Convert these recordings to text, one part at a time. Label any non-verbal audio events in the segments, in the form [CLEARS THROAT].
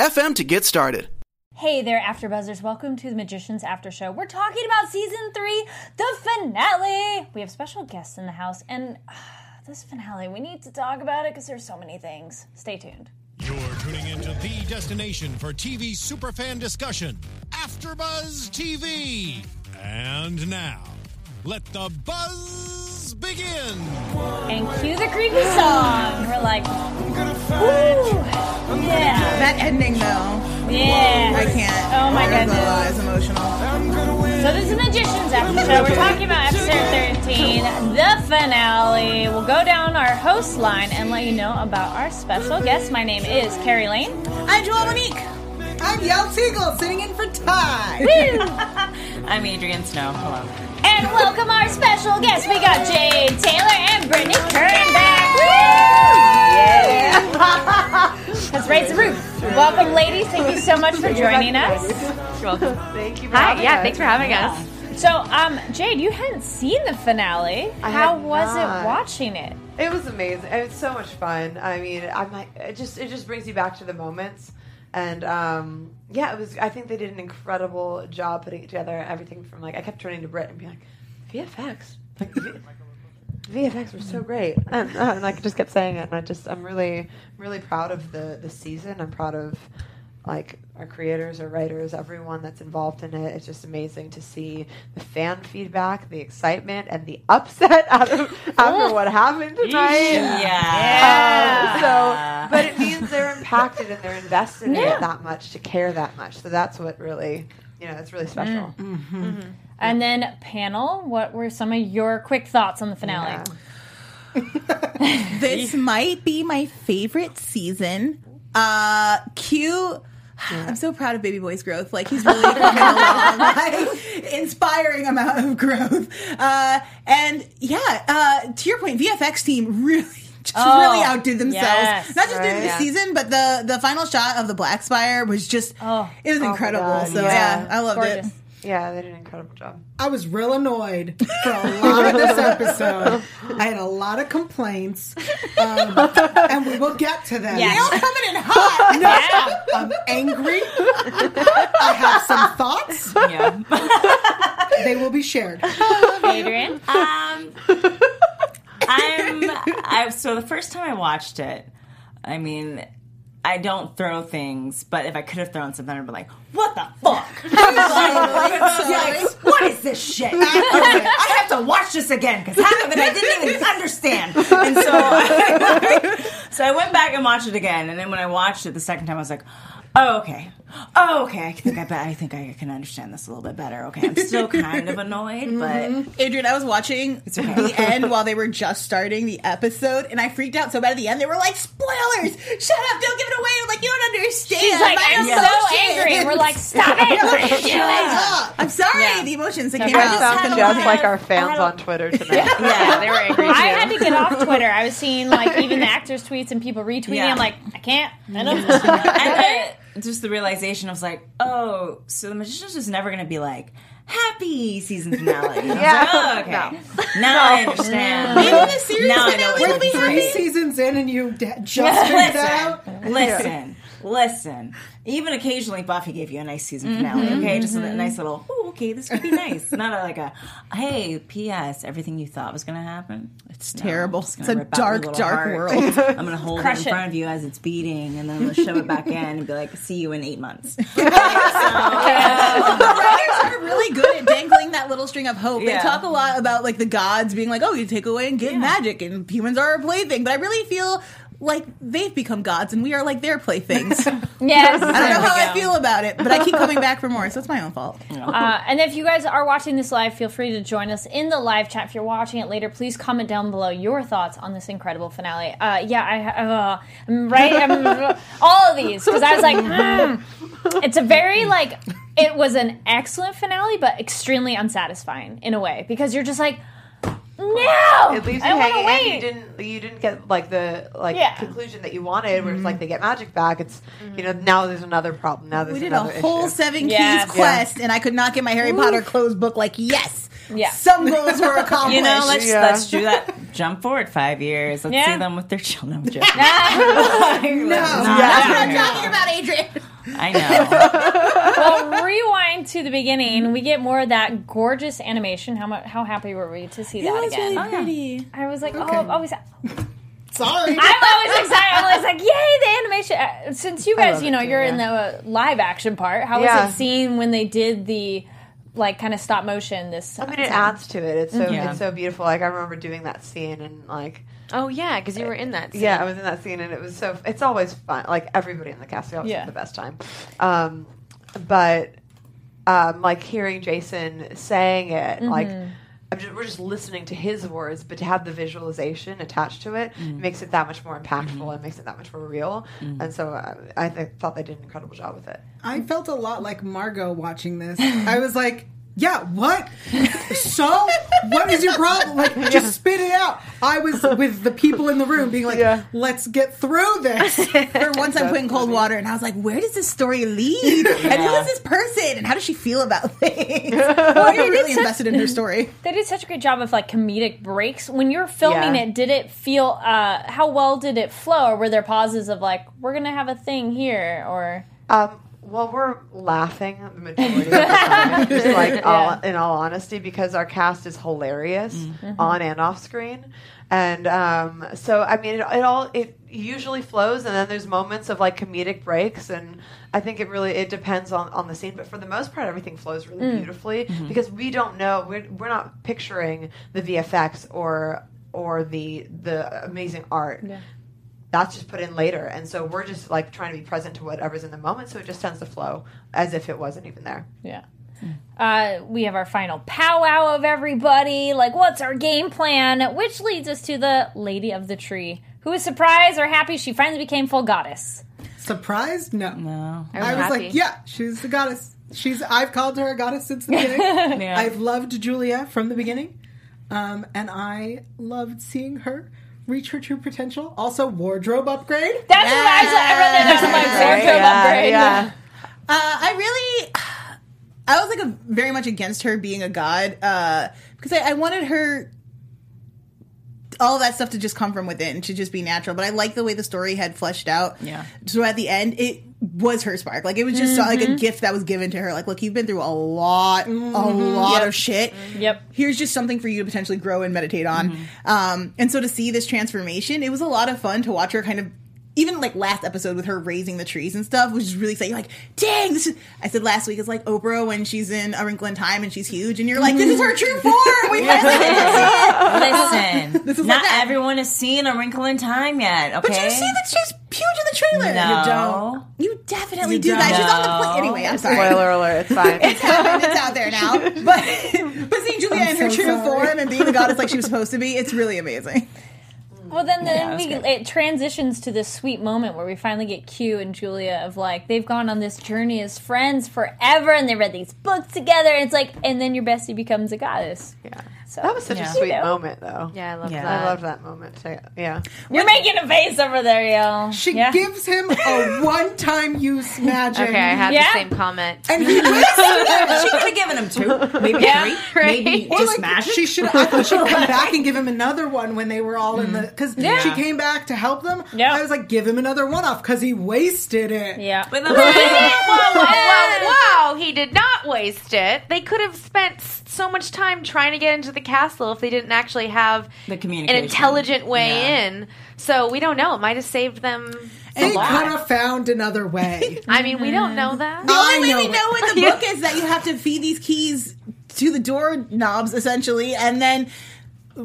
anchor.fm to get started. Hey there, AfterBuzzers! Welcome to the Magicians After Show. We're talking about season three, the finale. We have special guests in the house, and uh, [SIGHS] this finale, we need to talk about it because there's so many things. Stay tuned. You're tuning into the destination for TV superfan discussion, AfterBuzz TV. And now, let the buzz begin. And cue the creepy song. We're like, woo, yeah, That ending though, yeah. I can't. Oh my That was, goodness. it's emotional. So this is Magicians After Show. We're talking about episode 13, the finale. We'll go down our host line and let you know about our special guest. My name is Kari Lane. I'm Joelle Monique. I'm Yael Tygiel, sitting in for Ty. [LAUGHS] I'm Adrian Snow. Hello. And welcome our special guests. We got Jade Tailor and Brittany Curran back. Woo! Let's raise the roof. Welcome, ladies. Thank you so much for joining us. You're welcome. Thank you. For Hi, yeah, thanks for having us. So, um, Jade, you hadn't seen the finale. I How was not. it watching it? It was amazing. It was so much fun. I mean, I'm like, it just it just brings you back to the moments. And um, yeah, it was. I think they did an incredible job putting it together. Everything from like, I kept turning to Britt and being like, VFX, like v- VFX were so great, and, uh, and I just kept saying it. And I just, I'm really, really proud of the the season. I'm proud of like our creators, our writers, everyone that's involved in it. It's just amazing to see the fan feedback, the excitement, and the upset [LAUGHS] out of after what happened [LAUGHS] tonight. Yeah. Um, so, but it means they're impacted and they're invested in Yeah. it that much to care that much. So that's what really, you know, it's really special. And then, panel, what were some of your quick thoughts on the finale? Yeah. [LAUGHS] This might be my favorite season. Uh, Q. I'm so proud of Baby Boy's growth. Like he's really coming along, like [LAUGHS] inspiring amount of growth. Uh, and yeah, uh, to your point, VFX team really. Just Oh, really outdid themselves. yes. Not just Right. the Yeah. season, but the the final shot of the Black Spire was just Oh. it was my incredible. So yeah. yeah, I loved Gorgeous. it. Yeah, they did an incredible job. I was real annoyed for a lot of this episode. I had a lot of complaints, um, and we will get to them. Yes. Y'all coming in hot. [LAUGHS] Yeah. I'm angry. I have some thoughts. Yeah. They will be shared. Adrian? Um, I'm. I so the first time I watched it, I mean, I don't throw things, but if I could have thrown something, I'd be like, "What the fuck? [LAUGHS] Like, what is this shit? [LAUGHS] I have to watch this again because half of it I didn't even understand." And so, [LAUGHS] I, so I went back and watched it again, and then when I watched it the second time, I was like. Oh okay. Oh okay. I think I bet. I think I can understand this a little bit better. Okay, I'm still kind of annoyed, but mm-hmm. Adrian, I was watching okay. the end while they were just starting the episode, and I freaked out so bad at the end. They were like, "Spoilers! Shut up! Don't give it away!" I'm like, "You don't understand." She's like, I'm so angry. We're like, stop it. What are you doing? Ah, I'm sorry, Yeah. the emotions that came I I out. had sound a just lot like our fans on Twitter tonight. yeah, they were angry too. I had to get off Twitter. I was seeing like even the actors' tweets and people retweeting. Yeah. I'm like, I can't. I don't. and [LAUGHS] then just the realization I was like, oh, so the magician's just never going to be like happy season finale. And I was Yeah. like, oh, okay. Now I understand. Maybe the series Now I know finale what will be you're Three happy. seasons in, and you d- just figured that out. Listen, listen. Even occasionally, Buffy gave you a nice season finale. Mm-hmm, okay, just a mm-hmm. nice little. Oh, okay, this could be nice. [LAUGHS] Not a, like a. Hey, P.S. Everything you thought was going to happen. It's terrible. It's a rip out your dark, dark heart. world. [LAUGHS] I'm gonna hold Crush it in it. front of you as it's beating, and then I'm gonna shove it back in and be like, "See you in eight months." [LAUGHS] okay the writers are really good at dangling that little string of hope. They talk a lot about like the gods being like, "Oh, you take away and give magic, and humans are a plaything." But I really feel like they've become gods and we are like their playthings. [LAUGHS] Yes. I don't know how I feel about it, but I keep coming back for more, so it's my own fault. Uh, and if you guys are watching this live, feel free to join us in the live chat. If you're watching it later, please comment down below your thoughts on this incredible finale. Uh, yeah, I uh, I'm right. I'm, [LAUGHS] all of these because I was like, hmm. it's a very like it was an excellent finale, but extremely unsatisfying in a way because you're just like, no, It leaves I you want to hanging, and wait. you didn't you didn't get like the like Yeah. conclusion that you wanted, where it's like mm-hmm. they get magic back. It's mm-hmm. you know now there's another problem. Now there's We did a whole issue. seven Yes. keys quest, and I could not get my Harry Potter closed book. Like, yes, Yeah. some goals were [LAUGHS] accomplished. You know, let's Yeah. let's do that. Jump forward five years. Let's Yeah. see [LAUGHS] them with their children. I'm [LAUGHS] joking. no, that's what I'm Yeah. talking about, Adrian. I know. [LAUGHS] well, rewind to the beginning. We get more of that gorgeous animation. How much? How happy were we to see that again? really pretty. I was like, oh, always. Sorry. I'm always excited. I'm always like, yay, the animation. Uh, Since you guys, you know, too, you're yeah. in the uh, live action part. How was it seen when they did the like kind of stop motion? This I mean, it time? adds to it. It's so Yeah. it's so beautiful. Like I remember doing that scene and like Oh yeah, because you were in that. Scene. yeah, I was in that scene and it was so. It's always fun. Like everybody in the cast, we always Yeah. have the best time. Um, but um, like hearing Jason saying it, like. I'm just, we're just listening to his words, but to have the visualization attached to it makes it that much more impactful and makes it that much more real. And so uh, I th- thought they did an incredible job with it. I felt a lot like Margot watching this. [LAUGHS] I was like, yeah, what? So, what is your problem? Like, [LAUGHS] just spit it out. I was with the people in the room being like, Yeah. let's get through this. For once, I'm putting cold water, and I was like, "Where does this story lead? [LAUGHS] And who is this person? And how does she feel about [LAUGHS] things?" Well, you're really invested in her story. They did such a great job of like comedic breaks. When you're filming Yeah. it, did it feel? uh How well did it flow? Or were there pauses of like, we're gonna have a thing here, or Um, well, we're laughing the [LAUGHS] majority of the time, just [LAUGHS] like all, in all honesty, because our cast is hilarious mm-hmm. Mm-hmm. on and off screen, and um, so I mean, it, it all it usually flows, and then there's moments of like comedic breaks, and I think it really it depends on on the scene, but for the most part, everything flows really mm. beautifully mm-hmm. because we don't know we're we're not picturing the VFX or or the the amazing art that's just put in later and so we're just like trying to be present to whatever's in the moment so it just tends to flow as if it wasn't even there yeah. Uh, we have our final powwow of everybody. Like, what's our game plan? Which leads us to the Lady of the Tree, who is surprised or happy she finally became full goddess. Surprised? No. No. I was, I was happy. like, yeah, she's the goddess. She's. I've called her a goddess since the beginning. [LAUGHS] Yeah. I've loved Julia from the beginning, um, and I loved seeing her reach her true potential. Also, wardrobe upgrade. That's what I, was, I read that. That's my wardrobe upgrade. yeah Uh, I really, I was like a, very much against her being a god uh, because I, I wanted her all that stuff to just come from within and to just be natural. But I like the way the story had fleshed out. Yeah. So at the end, it was her spark. Like it was just like a mm-hmm. gift that was given to her. Like, look, you've been through a lot, a mm-hmm. lot of shit. Mm-hmm. Yep. Here's just something for you to potentially grow and meditate on. Um, and so to see this transformation, it was a lot of fun to watch her kind of. Even like last episode with her raising the trees and stuff, which is really exciting. You're like, dang, this is. I said last week it's like Oprah when she's in A Wrinkle in Time and she's huge, and you're like, this is her true [LAUGHS] form. We finally get to see it. Listen, [LAUGHS] This is not like that. everone has seen A Wrinkle in Time yet. Okay, But you see that she's huge in the trailer. No. You don't. You definitely You do, guys. She's on the don't. plane. Anyway, I'm sorry. spoiler alert it's fine [LAUGHS] It's happened. It's out there now. But but seeing Julia in her so true sorry. form and being the goddess like she was supposed to be, it's really amazing. Well, then, then it we, it transitions to this sweet moment where we finally get Q and Julia of like they've gone on this journey as friends forever, and they read these books together. And it's like, and then your bestie becomes a goddess. yeah So that was such Yeah. a sweet You know. moment though Yeah, I love Yeah. that. i loved that moment too. yeah You're making a face over there, y'all. She yeah. gives him a [LAUGHS] one-time use magic. Okay, I had Yeah? the same comment. and he wasted [LAUGHS] it. she could have given him two, maybe Yeah. three, maybe Or just like, magic. She should. I thought she'd come [LAUGHS] back and give him another one when they were all in the. Mm. Because Yeah. she came back to help them. Yeah. I was like, give him another one off because he wasted it. Yeah. With a- Whoa, whoa, whoa, whoa! He did not waste it. They could have spent so much time trying to get into the castle if they didn't actually have The an intelligent way Yeah. in. So we don't know. It might have saved them. They a could have found another way. [LAUGHS] I mean, we don't know that. The I only way know we it. know in the book [LAUGHS] is that you have to feed these keys to the door knobs essentially, and then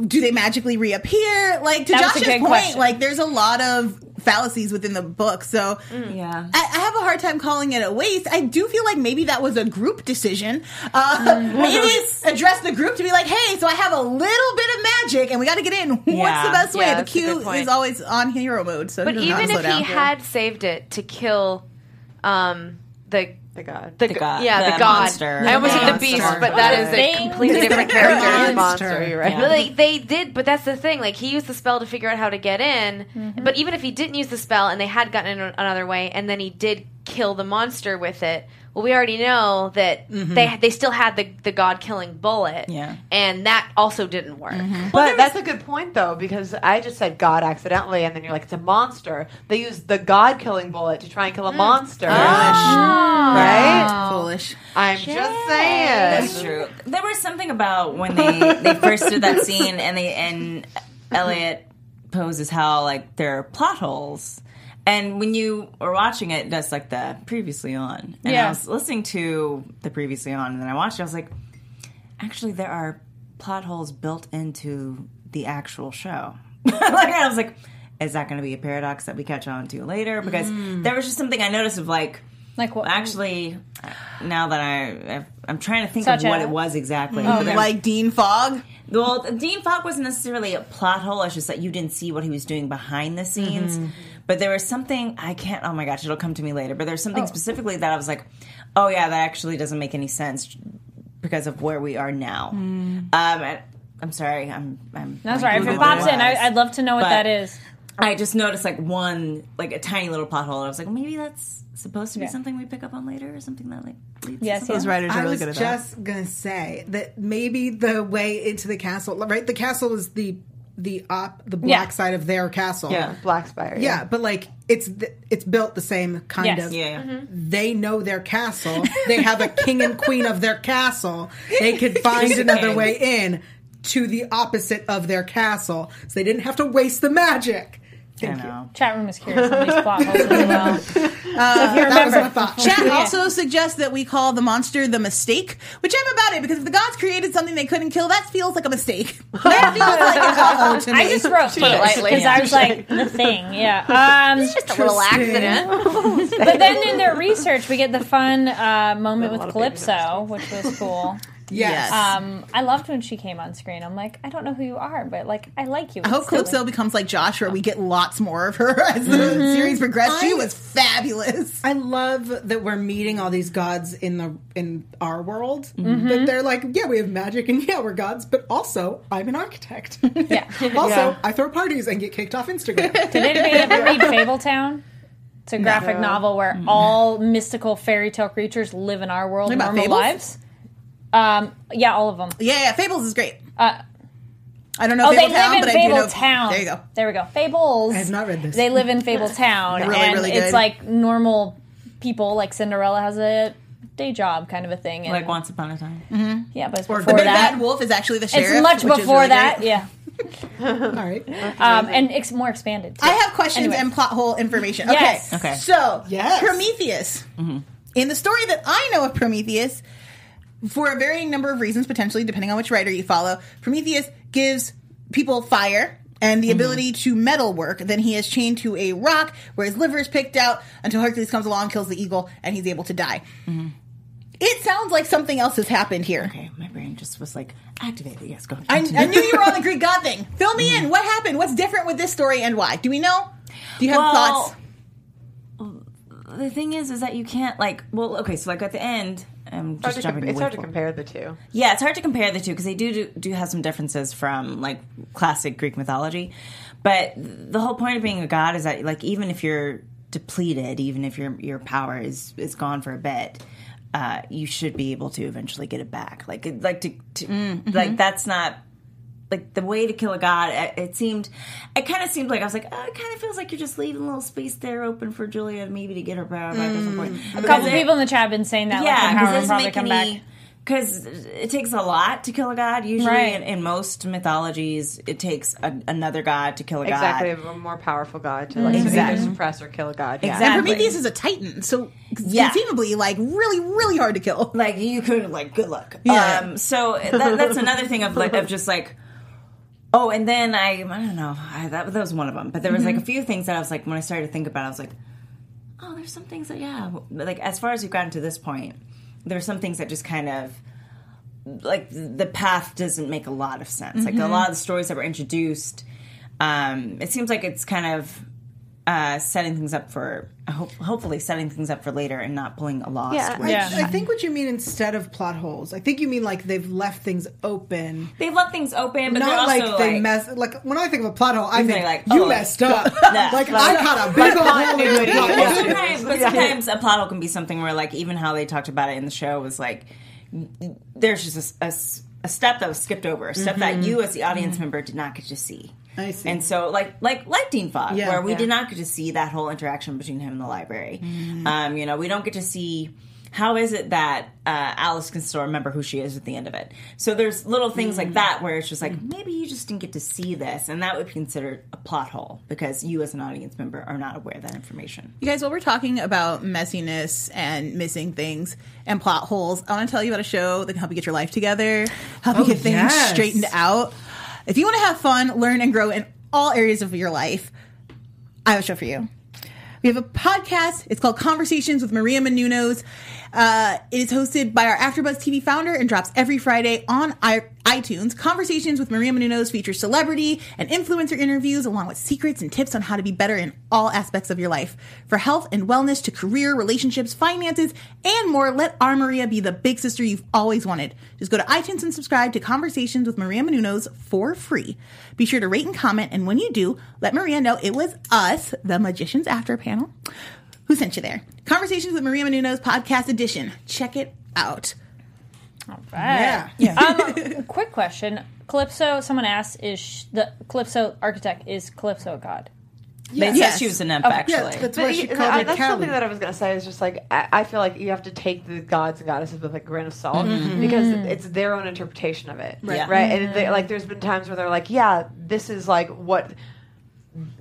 do they magically reappear? Like to That Josh's point, question. like there's a lot of fallacies within the book. So Yeah. I, I have a hard time calling it a waste. I do feel like maybe that was a group decision. Uh, [LAUGHS] maybe address the group to be like, hey, so I have a little bit of magic and we got to get in. What's Yeah. the best way? Yeah, the that's a good Q is always on hero mode. So But he even if down. he had saved it to kill um, the The god. the, The god- yeah the, the god. monster. I almost said the beast, but that is a Thing. completely different You're character. a monster. You're right. But like they did, but that's the thing. Like he used the spell to figure out how to get in. Mm-hmm. But even if he didn't use the spell and they had gotten in another way, and then he did kill the monster with it, well, we already know that mm-hmm. they they still had the the god killing bullet. Yeah. and that also didn't work. Mm-hmm. But that's a good point, though, because I just said God accidentally, and then you're like, it's a monster. They used the God killing bullet to try and kill a mm. monster. Oh. Right? Foolish. I'm just saying. That's true. There was something about when they they first did that [LAUGHS] scene and they and Eliot poses how like there are plot holes. And when you were watching it, that's like the previously on. And Yeah. I was listening to the previously on, and then I watched it. I was like, actually, there are plot holes built into the actual show. [LAUGHS] like I was like, is that going to be a paradox that we catch on to later? Because mm. there was just something I noticed of like, Like what? actually, now that I I've, I'm trying to think Such of what as? it was exactly. Oh, But Like Dean Fogg. Well, Dean Fogg wasn't necessarily a plot hole. It's just that you didn't see what he was doing behind the scenes. But there was something I can't. Oh my gosh, it'll come to me later. But there's something specifically that I was like, oh yeah, that actually doesn't make any sense because of where we are now. Um, and, I'm sorry. I'm. I'm That's right. If it pops in, I, I'd love to know what But- that is. I just noticed like one, like a tiny little plot hole. And I was like, well, maybe that's supposed to be Yeah. something we pick up on later, or something that like leads. to Yes, something. yes. Writers are I really good at that. I was just gonna say that maybe the way into the castle, right? The castle is the the op, the black Yeah. side of their castle. Yeah. Black Spire. Yeah, but like it's th- it's built the same kind Yes. of. Yeah, yeah. Mm-hmm. Mm-hmm. They know their castle. they have a king and queen of their castle. They could [LAUGHS] find another way in to the opposite of their castle, so they didn't have to waste the magic. I Thank you. know. Chat room is curious on these [LAUGHS] plot holes as well. so if you That was remember, my thought. Chat [LAUGHS] also suggests that we call the monster the mistake, which I'm about it because if the gods created something they couldn't kill, that feels like a mistake. [LAUGHS] That feels like an uh-oh to me. I just wrote Put it lightly. because I was like the thing. Yeah. Um, Just a little accident. but then in their research, we get the fun uh, moment with Calypso, which was cool. Yes. Um, I loved when she came on screen. I'm like, I don't know who you are, but like, I like you. I hope Calypso becomes like Josh, where we get lots more of her [LAUGHS] as the mm-hmm. series progresses. She was fabulous. I love that we're meeting all these gods in the in our world. Mm-hmm. That they're like, yeah, we have magic, and yeah, we're gods, but also I'm an architect. [LAUGHS] Yeah. [LAUGHS] also, I throw parties and get kicked off Instagram. Did anybody ever read Fabletown? It's a graphic novel where mm. all mystical fairy tale creatures live in our world, about normal Fables? lives. Um, yeah, all of them. Yeah, yeah, Fables is great. Uh, I don't know Oh, they Fabletown, live in but I do know. Fabletown. There you go. There we go. Fables. I have not read this. They live in Fabletown, [LAUGHS] Really, and really it's like normal people. Like Cinderella has a day job, kind of a thing. And, Like once upon a time. yeah, but it's Or before the that. Bad Wolf is actually the sheriff. It's much which is before really that. great. Yeah, [LAUGHS] all right. um, and it's more expanded. Too. I have questions Anyways. and plot hole information. Yes. Okay. Okay. So, Yes. Prometheus. In the story that I know of Prometheus, for a varying number of reasons, potentially depending on which writer you follow, Prometheus gives people fire and the mm-hmm. ability to metal work. Then he is chained to a rock where his liver is picked out until Hercules comes along, kills the eagle, and he's able to die. Mm-hmm. It sounds like something else has happened here. Okay, my brain just was like activated. Yes, go. I. I knew you were on the Greek god thing. Fill me mm-hmm. in. What happened? What's different with this story and why? Do we know? Do you have Well, thoughts? the thing is, is that you can't like. Well, okay, so like at the end, I'm It's hard just to jumping. com- it's hard to compare the two. Yeah, it's hard to compare the two because they do, do do have some differences from like classic Greek mythology. But the whole point of being a god is that like even if you're depleted, even if your your power is is gone for a bit, uh, you should be able to eventually get it back. Like like to, to like that's not like the way to kill a god. It, it seemed, it kind of seemed like I was like, oh, it kind of feels like you're just leaving a little space there open for Julia maybe to get her power back at some point. a couple people in the chat have been saying that. Yeah, because it will probably come any. back. Because it takes a lot to kill a god. Usually, Right. in, in most mythologies, it takes a, another god to kill a Exactly, god. Exactly, a more powerful god to like Exactly. either suppress or kill a god. Yeah. Exactly. And Prometheus is a titan, so Yeah. conceivably, like really, really hard to kill. Like you could like good luck. Yeah. Um, so that, that's another thing of like of just like Oh, and then I, I don't know, I, that, that was one of them. But there was like a few things that I was like, when I started to think about, it, I was like, oh, there's some things that yeah, like as far as we've gotten to this point, there's some things that just kind of like the path doesn't make a lot of sense. Like a lot of the stories that were introduced, um, it seems like it's kind of uh, setting things up for hope, hopefully setting things up for later and not pulling a lost. Yeah. which- Yeah. I think what you mean instead of plot holes. I think you mean like they've left things open. They've left things open, but Not they're like they like, mess. Like when I think of a plot hole, I think like, you oh, messed up. [LAUGHS] Yeah. like I caught a big old hole in your plot. But hole. sometimes, but sometimes a plot hole can be something where, like, even how they talked about it in the show was like, there's just a step that was skipped over, a step that you as the audience member did not get to see. I see. And so, like, like, like Dean Fogg, Yeah. where we Yeah. did not get to see that whole interaction between him and the library. Um, you know, we don't get to see how is it that uh, Alice can still remember who she is at the end of it. So there's little things like that where it's just like maybe you just didn't get to see this, and that would be considered a plot hole because you as an audience member are not aware of that information. You guys, while we're talking about messiness and missing things and plot holes, I want to tell you about a show that can help you get your life together, help you get things yes. straightened out. If you want to have fun, learn, and grow in all areas of your life, I have a show for you. We have a podcast. It's called Conversations with Maria Menounos. Uh, it is hosted by our AfterBuzz TV founder and drops every Friday on i- iTunes. Conversations with Maria Menounos features celebrity and influencer interviews along with secrets and tips on how to be better in all aspects of your life. For health and wellness to career, relationships, finances, and more, let our Maria be the big sister you've always wanted. Just go to iTunes and subscribe to Conversations with Maria Menounos for free. Be sure to rate and comment, and when you do, let Maria know it was us, the Magicians After panel, who sent you there. Conversations with Maria Menounos podcast edition. Check it out. Right. Yeah. um, [LAUGHS] quick question. Calypso, someone asked, is sh- the Calypso architect, is Calypso a god? They said she was an nymph, Okay. actually. Yeah, that's why But she called I- her that's Callie. something that I was gonna say. Is just like I, I feel like you have to take the gods and goddesses with a grain of salt mm-hmm. Mm-hmm. because it's their own interpretation of it, Right. right? And mm-hmm. they, like, there's been times where they're like, "Yeah, this is like what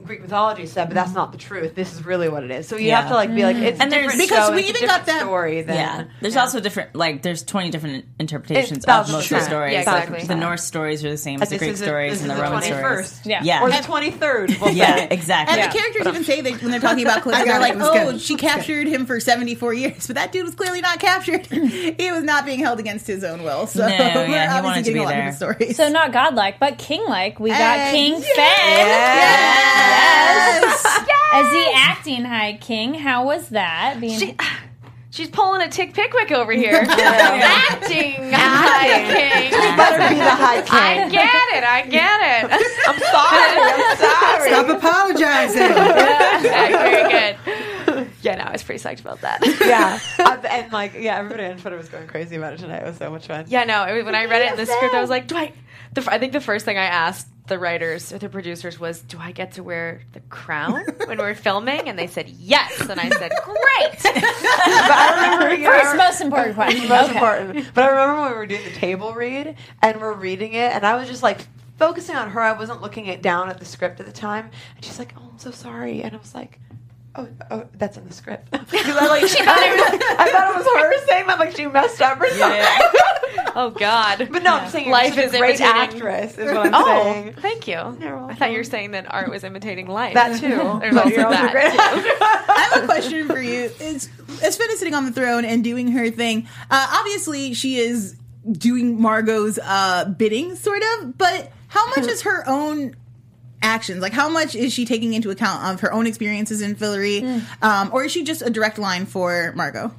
Greek mythology said, but that's not the truth. This is really what it is." So you Yeah. have to like be like, "It's And there's- different because show, we it's a even got that- story." Than, yeah, there's also different. Like, there's 20 different interpretations It's of most of the stories. Yeah, exactly. the Norse stories are the same as the Greek stories and the is Roman 21st. stories. Yeah. yeah, or the twenty third. [LAUGHS] We'll yeah, exactly. And the characters even say that when they're talking about [LAUGHS] Calypso, they're like, "Oh, good. she captured him for seventy four years," but that dude was clearly not captured. [LAUGHS] he was not being held against his own will. So No, yeah, we're he obviously wanted to getting be a lot there. of stories. So not godlike, but king-like. We got Hey, King yes. Fen [LAUGHS] yes. as the acting High King. How was that? Being She, she's pulling a Tick Pickwick over here. [LAUGHS] Acting High King. better be the high king. I get it. I get it. [LAUGHS] I'm sorry. I'm sorry. Stop apologizing. Okay, very good. Yeah, no, I was pretty psyched about that. yeah, I, and like yeah, everybody on Twitter was going crazy about it tonight. It was so much fun. Yeah, no. it- When I read it in the script, I was like, "Do I?" The, f- I think the first thing I asked the writers or the producers was, "Do I get to wear the crown when we're filming?" And they said yes, and I said, "Great." [LAUGHS] But I remember you know, first most important question. most Okay. important. But I remember when we were doing the table read and we're reading it, and I was just like focusing on her. I wasn't looking it down at the script at the time, and she's like, "Oh, I'm so sorry," and I was like. Oh, oh, that's in the script. [LAUGHS] [LAUGHS] I like, she thought it was, [LAUGHS] I thought it was her saying that, like she messed up or something. oh God. But no, I'm saying Life is a great imitating- actress. Is what I'm Oh, saying. thank you. I thought you were saying that art was imitating life. That too. There's also you're also that. great I have a question for you. Is as Finn is sitting on the throne and doing her thing, uh, obviously she is doing Margot's uh, bidding, sort of. But how much is her own actions? Like, how much is she taking into account of her own experiences in Fillory, um, or is she just a direct line for Margot?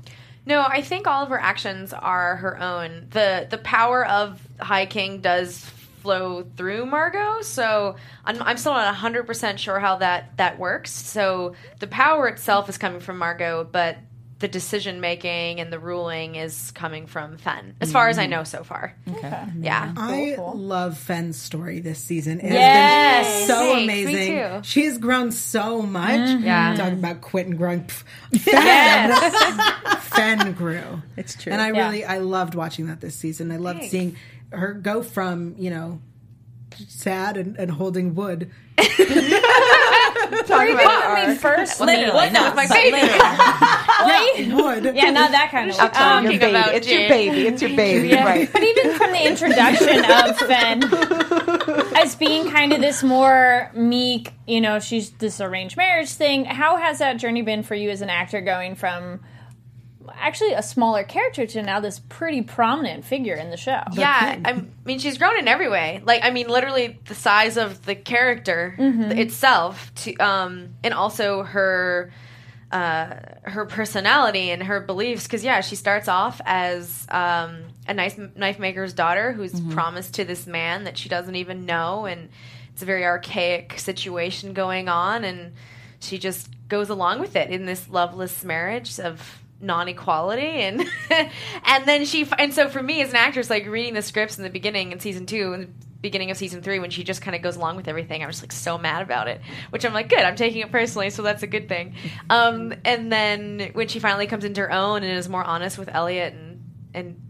No, I think all of her actions are her own. the The power of High King does flow through Margot, so I'm, I'm still not hundred percent sure how that that works. So the power itself is coming from Margot, but the decision making and the ruling is coming from Fen, as far as I mm-hmm. know so far. Okay. Yeah. I love Fen's story this season. It Yes. has been so Thanks, me amazing. too. She grown so much. Mm-hmm. Yeah. Talking about quit and growing. Pff, [LAUGHS] Fen, [LAUGHS] Fenn grew. It's true. And I Yeah. really, I loved watching that this season. I loved Thanks. seeing her go from, you know, sad and, and holding wood [LAUGHS] Talk Even about when we art. first meet, Literally, no, with my baby. literally. [LAUGHS] right? Would. Yeah, not that kind of. I'm sorry, Um, your Talking baby. about It's your baby. It's your baby. Right. But even from the introduction of Fen as being kind of this more meek, you know, she's this arranged marriage thing. How has that journey been for you as an actor going from actually a smaller character to now this pretty prominent figure in the show? Yeah, I mean, she's grown in every way. Like, I mean, literally the size of the character itself, to um, and also her uh, her personality and her beliefs. Because yeah, she starts off as um, a nice knife maker's daughter who's promised to this man that she doesn't even know, and it's a very archaic situation going on, and she just goes along with it in this loveless marriage of non-equality and [LAUGHS] and then she and so for me as an actress like reading the scripts in the beginning in season two and beginning of season three when she just kind of goes along with everything i was like so mad about it which i'm like good i'm taking it personally so that's a good thing. Um, and then when she finally comes into her own and is more honest with eliot and and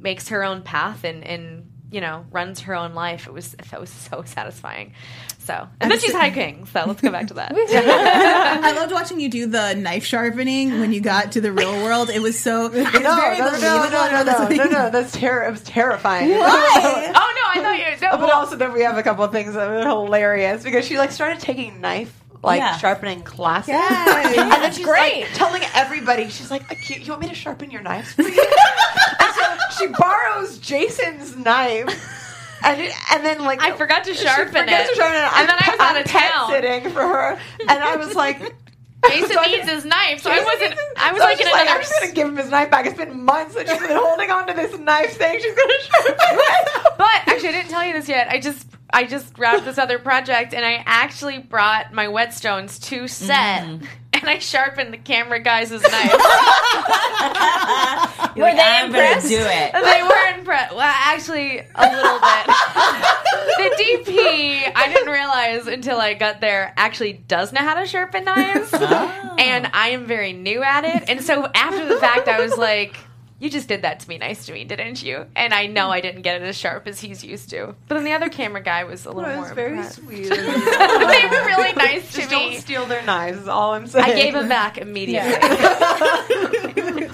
makes her own path and and you know runs her own life it was that was so satisfying so and then she's high king so let's go back to that [LAUGHS] I loved [LAUGHS] watching you do the knife sharpening when you got to the real [LAUGHS] world. It was so. It was No, very no, no, no, believable. no, no, no, no, no. That's terror. It was terrifying. Why? oh no i thought you no, But also, then we have a couple of things that were hilarious because she like started taking knife like Yeah. sharpening classes, Yes. and then she's great. like telling everybody, she's like, "You you want me to sharpen your knives for you?" So she borrows Jason's knife. And, it, and then like I forgot to sharpen forgets it. to sharpen it. And then I was out of town. sitting for her, and I was like, Jason needs his knife, so I wasn't. I was So like in like, another. I'm just gonna give him his knife back. It's been months that she's been holding on to this knife, saying she's gonna [LAUGHS] sharpen it. But actually, I didn't tell you this yet. I just I just wrapped this other project, and I actually brought my whetstones to set, mm-hmm. [LAUGHS] and I sharpened the camera guys' knives. [LAUGHS] You're Were like, they I'm gonna impressed? do it. they were impressed. Well, actually, a little bit. [LAUGHS] the DP, I didn't realize until I got there, actually does know how to sharpen knives, oh. and I am very new at it. And so after the fact, I was like. You just did that to be nice to me, didn't you? And I know I didn't get it as sharp as he's used to. But then the other camera guy was a little It more was very impressed. sweet. [LAUGHS] they were really nice to Just don't me. steal their knives. Is all I'm saying. I gave them back immediately.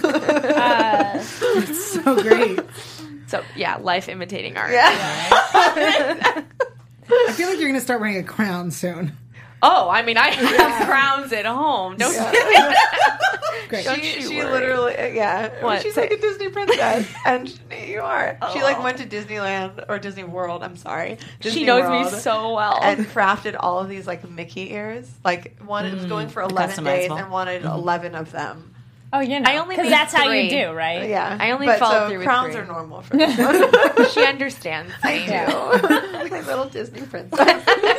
Uh, So great. So yeah, life imitating art. I feel like you're going to start wearing a crown soon. Oh, I mean, I have crowns at home. [LAUGHS] Don't Great. Don't She, she literally, uh, yeah. What? She's like a Disney princess, [LAUGHS] and you are. She like went to Disneyland or Disney World. I'm sorry. Disney She knows World, me so well. And crafted all of these like Mickey ears. Like one it was going for 11 days and wanted 11 of them. oh, you know, I only because made that's how you do, right? Yeah, I only but followed so through with crowns three. are normal for [LAUGHS] me. she understands me. like a little Disney princess.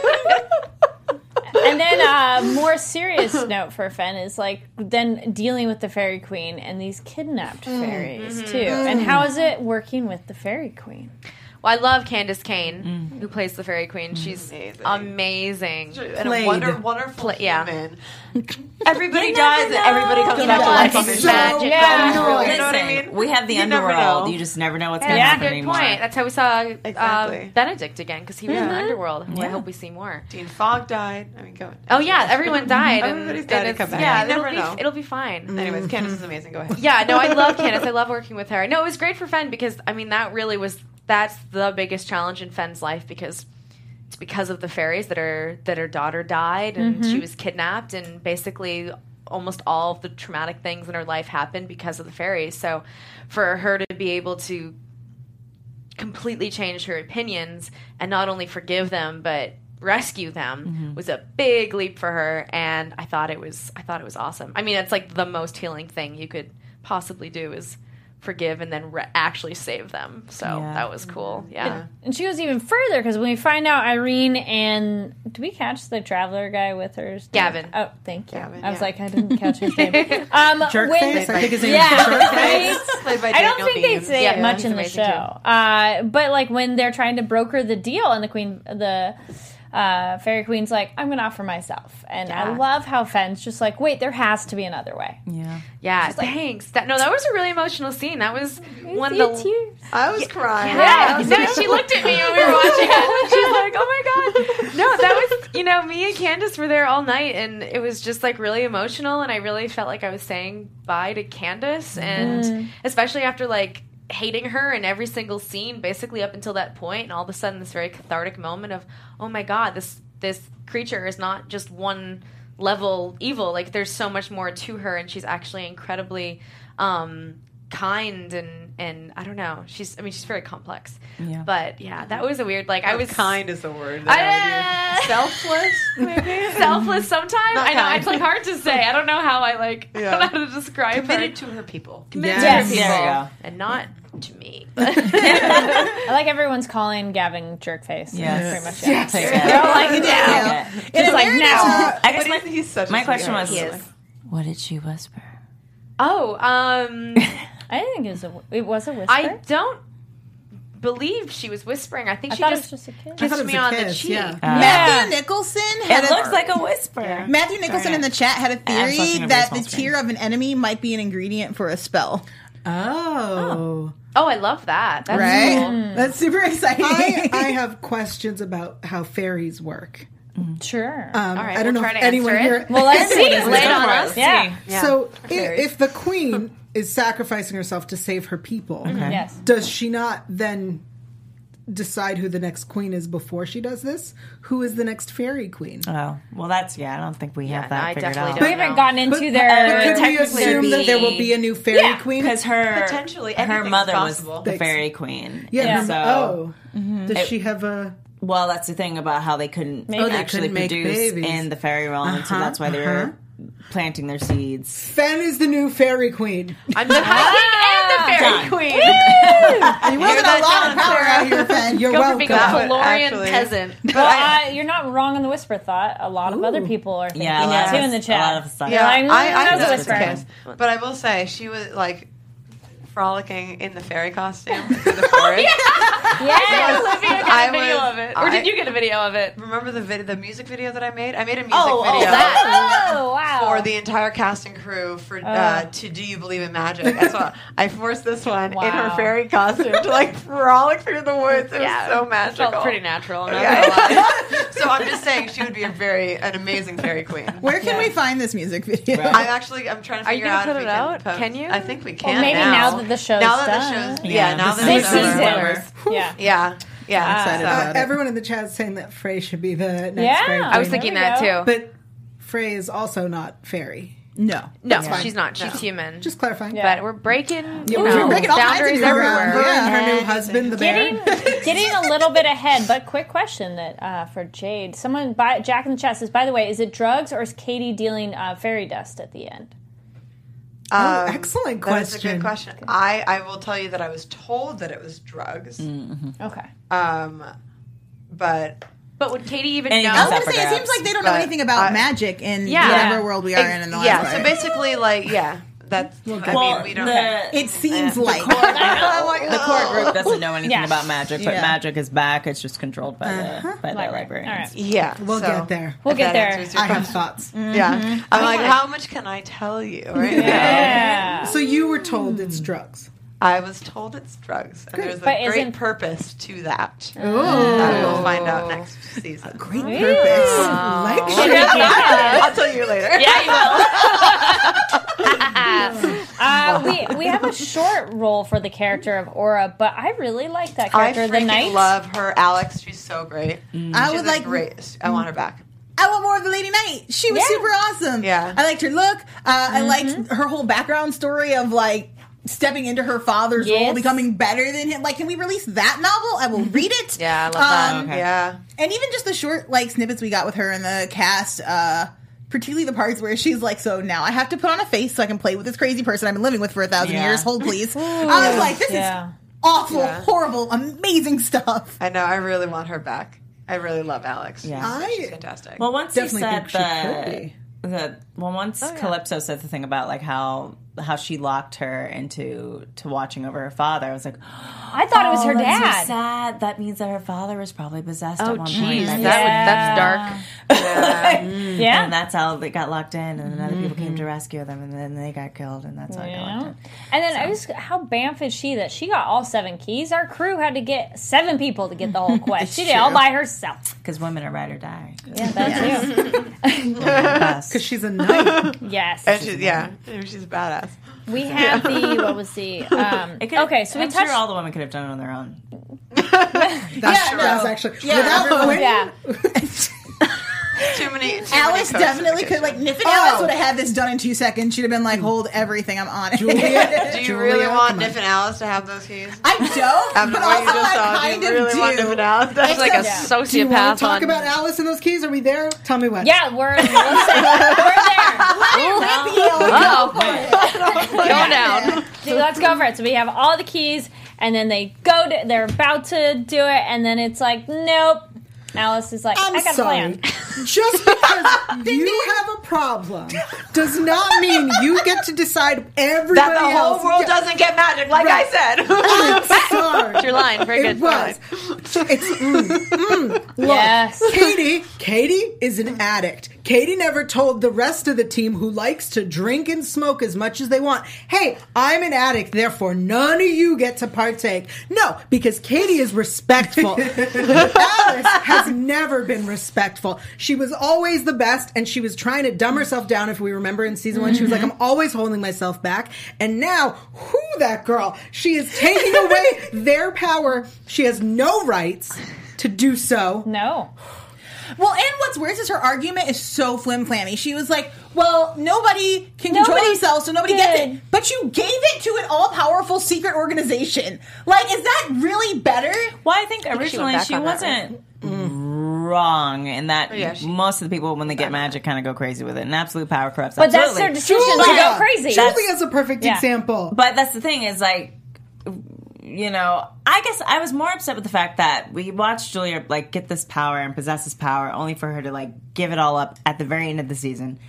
A [LAUGHS] uh, more serious note for Fen is like then dealing with the Fairy Queen and these kidnapped mm, fairies mm-hmm, too. And mm. how is it working with the Fairy Queen? Well, I love Candis Cayne, who plays the Fairy Queen. She's Amazing. amazing. and a wonder, wonderful Pla- yeah. human. [LAUGHS] Everybody You dies, never and everybody comes back to life on It's the so show. magic. Yeah. You know what I mean? we have the You underworld. You just never know what's going to That's a happen good anymore. point. That's how we saw Exactly. uh, Benedict again because he was in the underworld. who I hope we see more. Dean Fogg died. I mean, go. Oh yeah, everyone [LAUGHS] died. and- Everybody's and died and come back. Yeah, You never it'll be, know. It'll be fine. Anyways, Candis is [LAUGHS] amazing. Go ahead. Yeah, no, I love Candace. I love working with her. No, it was great for Fen because I mean that really was that's the biggest challenge in Fen's life because it's because of the fairies that her that her daughter died and she mm-hmm. was kidnapped and basically almost all of the traumatic things in her life happened because of the fairies. So for her to be able to completely change her opinions and not only forgive them but rescue them mm-hmm. was a big leap for her and I thought it was I thought it was awesome. I mean it's like the most healing thing you could possibly do is forgive and then re- actually save them. So Yeah. that was cool. Yeah. And she goes even further because when we find out Irene and do we catch the traveler guy with her? Gavin. Oh, thank you. Gavin, I was yeah. like, I didn't catch his [LAUGHS] name. Um, Jerkface? when- I think his name yeah, is Jerkface. right? I don't Daniel think they say Yeah, it much in the show. Uh, but like when they're trying to broker the deal and the queen, the uh, Fairy Queen's like, I'm going to offer myself. And I love how Fen's just like, wait, there has to be another way. Yeah. Yeah, thanks. That no, that was a really emotional scene. That was one of the tears. I was crying. Yeah, [LAUGHS] no, she looked at me when we were [LAUGHS] watching it. She's like, "Oh my god!" [LAUGHS] No, that was you know me and Candis were there all night, and it was just like really emotional, and I really felt like I was saying bye to Candis, and especially after like hating her in every single scene, basically up until that point, and all of a sudden this very cathartic moment of, "Oh my god, this this creature is not just one." level evil like there's so much more to her and she's actually incredibly um kind and and I don't know. She's I mean she's very complex. Yeah. But yeah, that was a weird like I was kind is the word. that I would use. Selfless, maybe. [LAUGHS] selfless sometimes. Not I know kind. it's like hard to say. I don't know how I like I [LAUGHS] Yeah. don't know how to describe Committed her. to her people. Committed Yes. to her people go. and not to me. [LAUGHS] I like everyone's calling Gavin jerkface. Yes. Pretty much. Yeah. Take They're all it. like, yeah. Yeah. Just like, no. I guess my, he's, he's such my question was, He what did she whisper? Oh, um I didn't think it was a, it was a whisper. I don't believe she was whispering. I think I she just, just a kiss. Kissed thought it was me a on the cheek. yeah. Uh, Matthew Nicholson had It a, looks like a whisper. Matthew Nicholson in the chat had a theory that the small tear of an enemy might be an ingredient for a spell. Oh. Oh, I love that. That's Right? cool. Hmm. That's super exciting. I, I have questions about how fairies work. Mm. Sure. Um, right, I don't we'll know try if to anyone here. well, let's [LAUGHS] see. Lay it on us. Yeah. So i- if the queen is sacrificing herself to save her people, mm-hmm. Yes. does she not then decide who the next queen is before she does this? Who is the next fairy queen? Oh, well, that's, yeah, I don't think we have no, that I figured definitely out. don't We haven't know. gotten into But- their. Could we technically assume that there will be- be a new fairy Yeah, queen? Because her, Potentially, her anything is mother was the fairy queen. Yeah. Yeah. So- oh, mm-hmm. does she have a? Well, that's the thing about how they couldn't Oh, they actually couldn't produce babies. in the fairy realm, so Uh-huh, that's why they were uh-huh. Planting their seeds. Fen is the new fairy queen. I'm the high king and the Done. fairy queen. [LAUGHS] you wielded a lot of power out here, Fen. You're Go welcome. for being a would actually- peasant. Well, uh, you're not wrong on the whisper thought. A lot of other people are thinking Yeah, a lot that too us- in the a chat. lot of us thought- You're Yeah, like, mm, I, I that's know it's the whisper. case. But I will say, she was like frolicking in the fairy costume [LAUGHS] through the forest. Yeah. Olivia got I a video was- of it, or I- did you get a video of it? Remember the video, the music video that I made? I made a music Oh, oh, video. that. Oh wow. For the entire cast and crew for uh, to Do You Believe in Magic? And so [LAUGHS] I forced this one in her Wow. fairy costume to like frolic through the woods. It Yeah, was so it magical. felt pretty natural. I'm not gonna lie. Yeah. [LAUGHS] so I'm just saying she would be a very an amazing fairy queen. Where can we find this music video? I'm actually I'm trying to Are you figure gonna out put if we it can out? post- Can you? I think we can. maybe now that the show's now that done. the show's Yeah, yeah, now this that This the show's season. over. Yeah. [LAUGHS] Yeah, yeah. excited so- about it. Everyone in the chat is saying that Fray should be the next Yeah. fairy queen. I was thinking that go. too. but Fray is also not fairy. No. no, fine. she's not. She's No. human. Just clarifying. Yeah. but we're breaking, you Yeah, know, we're breaking all kinds boundaries ground. everywhere. Her and her new husband, the Getting, bear. [LAUGHS] getting a little bit ahead, but quick question that uh, for Jade. Someone, by, Jack in the chat says, by the way, is it drugs or is Kady dealing uh, fairy dust at the end? Oh, excellent question. That's a good question. I, I will tell you that I was told that it was drugs. Okay. Um, but But would Kady even And know? I was gonna say it seems like they don't know anything about I- magic in Yeah. whatever world we are in in the last yeah, part. so basically, like, yeah, that's. I mean, we don't. the, it seems like [LAUGHS] I'm like, the core group oh. doesn't know anything Yeah. about magic, but Yeah. magic is back. It's just controlled by the uh-huh. by the Right, right. librarians. All right. Yeah, We'll so get there. We'll get there. answers your I have question. thoughts. Yeah, mm-hmm. I'm like, how much can I tell you? Right now? Yeah. So you were told it's drugs. I was told it's drugs, and there's a But great isn't- purpose to that. Oh, That we'll find out next season. A great Ooh. purpose. like I'll tell you later. yeah, you will. [LAUGHS] [LAUGHS] Uh, we we have a short role for the character of Aura, but I really like that I character. the freaking knight. love her, Alex. She's so great. I She's would like. great. I want her back. I want more of the Lady Knight. She was Yeah. super awesome. Yeah. I liked her look. Uh, I liked her whole background story of like stepping into her father's role, becoming better than him. Like, can we release that novel? I will [LAUGHS] read it. Yeah, I love that. Um, Okay. Yeah. And even just the short like snippets we got with her in the cast, uh, particularly the parts where she's like, "So now I have to put on a face so I can play with this crazy person I've been living with for a thousand Yeah. years." Hold please. [LAUGHS] I was like, "This Yeah. is awful, Yeah. horrible, amazing stuff." I know. I really want her back. I really love Alex. Yeah. She's, she's fantastic. Well, once Definitely you said that. could the be. the well, once oh, Calypso said the thing about like how how she locked her into to watching over her father. I was like, [GASPS] I thought it was oh, her that's so dad. sad. That means that her father was probably possessed oh, at Oh, one jeez, point. that would, that's dark. [LAUGHS] Mm. Yeah. And that's how they got locked in, and then other people came to mm-hmm. rescue them, and then they got killed, and that's how I got locked in. And then I was how bamf is she that she got all seven keys? Our crew had to get seven people to get the whole [LAUGHS] quest. she did it all by herself. Because women are ride or die. Yeah, that too. Because [LAUGHS] she's a knight. Yes. And she's, yeah, she's a badass. We have the [LAUGHS] what was the um okay, so we I'm touched sure all the women could have done it on their own. [LAUGHS] That's true. That's actually without winning. yeah. Too many. Too Alice many definitely could like if Alice would have had this done in two seconds, she'd have been like, "Hold everything, I'm on it." [LAUGHS] Do you Julia, really want come. Nif and Alice to have those keys? I don't, After but what also you just I saw, do kind you of want do. Nif and Alice? That's like a Yeah. Do you want sociopath to talk on. about Alice and those keys? Are we there? Tell me when. Yeah, we're we'll say, we're there. Oh, go down. [LAUGHS] So let's go for it. So we have all the keys, and then they go to, they're about to do it, and then it's like, nope. Alice is like, I'm I got sorry. a plan. [LAUGHS] Just [LAUGHS] because you have a problem [LAUGHS] does not mean you get to decide everybody That the whole else. world Yeah, doesn't get magic, like I said. I'm sorry. [LAUGHS] Your line, very It good. was. It's mm, mm. Look, Yes. Kady. Kady is an addict. Kady never told the rest of the team who likes to drink and smoke as much as they want, "Hey, I'm an addict, therefore none of you get to partake." No, because Kady is respectful. Alice has never been respectful. She was always the best, and she was trying to dumb herself down. If we remember in season one, she was like, mm-hmm. "I'm always holding myself back," and now, who that girl? She is taking away [LAUGHS] their power. She has no rights to do so. No. Well, and what's worse is her argument is so flim flammy. She was like, "Well, nobody can control Nobody themselves, so nobody gets it." But you gave it to an all powerful secret organization. Like, is that really better? Well, I think she went originally back she, wasn't mm-hmm. Wrong in that yeah, she- most of the people when they get magic kind of go crazy with it, and absolute power corrupts. But that's their decision to go crazy. Julia's a perfect Yeah. example. But that's the thing is like, you know, I guess I was more upset with the fact that we watched Julia like get this power and possess this power, only for her to like give it all up at the very end of the season.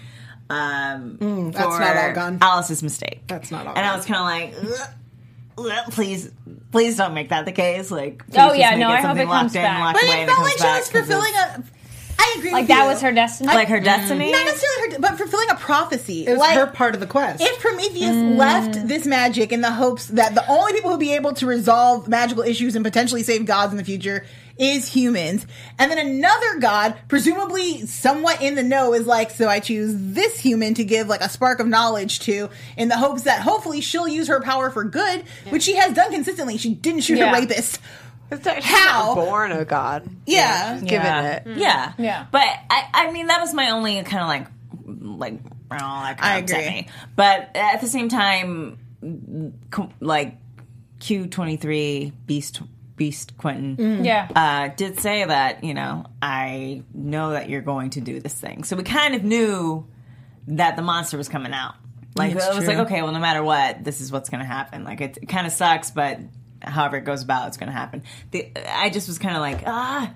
Um, Mm, that's for not all gone. Alice's mistake. That's not all And I was kind of like. "Ugh, ugh, Please, please don't make that the case. Like, Oh, yeah, no, I hope something it comes in, back. But it felt like she was fulfilling a. I agree. Like with that you. was her destiny. like her destiny. Not necessarily her, but fulfilling a prophecy. It was like, her part of the quest. If Prometheus Mm. left this magic in the hopes that the only people who'd be able to resolve magical issues and potentially save gods in the future is humans, and then another god, presumably somewhat in the know, is like, so I choose this human to give like a spark of knowledge to, in the hopes that hopefully she'll use her power for good, which she has done consistently. She didn't shoot Yeah. a rapist. It's like she's How? not born a god. Yeah. she's given yeah. it. Hmm. Yeah, Yeah. But I, I mean, that was my only kind of like, like, oh, that I agree. me. But at the same time, like Q twenty three Beast Beast Quentin, yeah. uh, did say that you know I know that you're going to do this thing. So we kind of knew that the monster was coming out. Like It's it was true. like okay, well, no matter what, this is what's going to happen. Like it, it kind of sucks, but however it goes about, it's going to happen. The, I just was kind of like ah.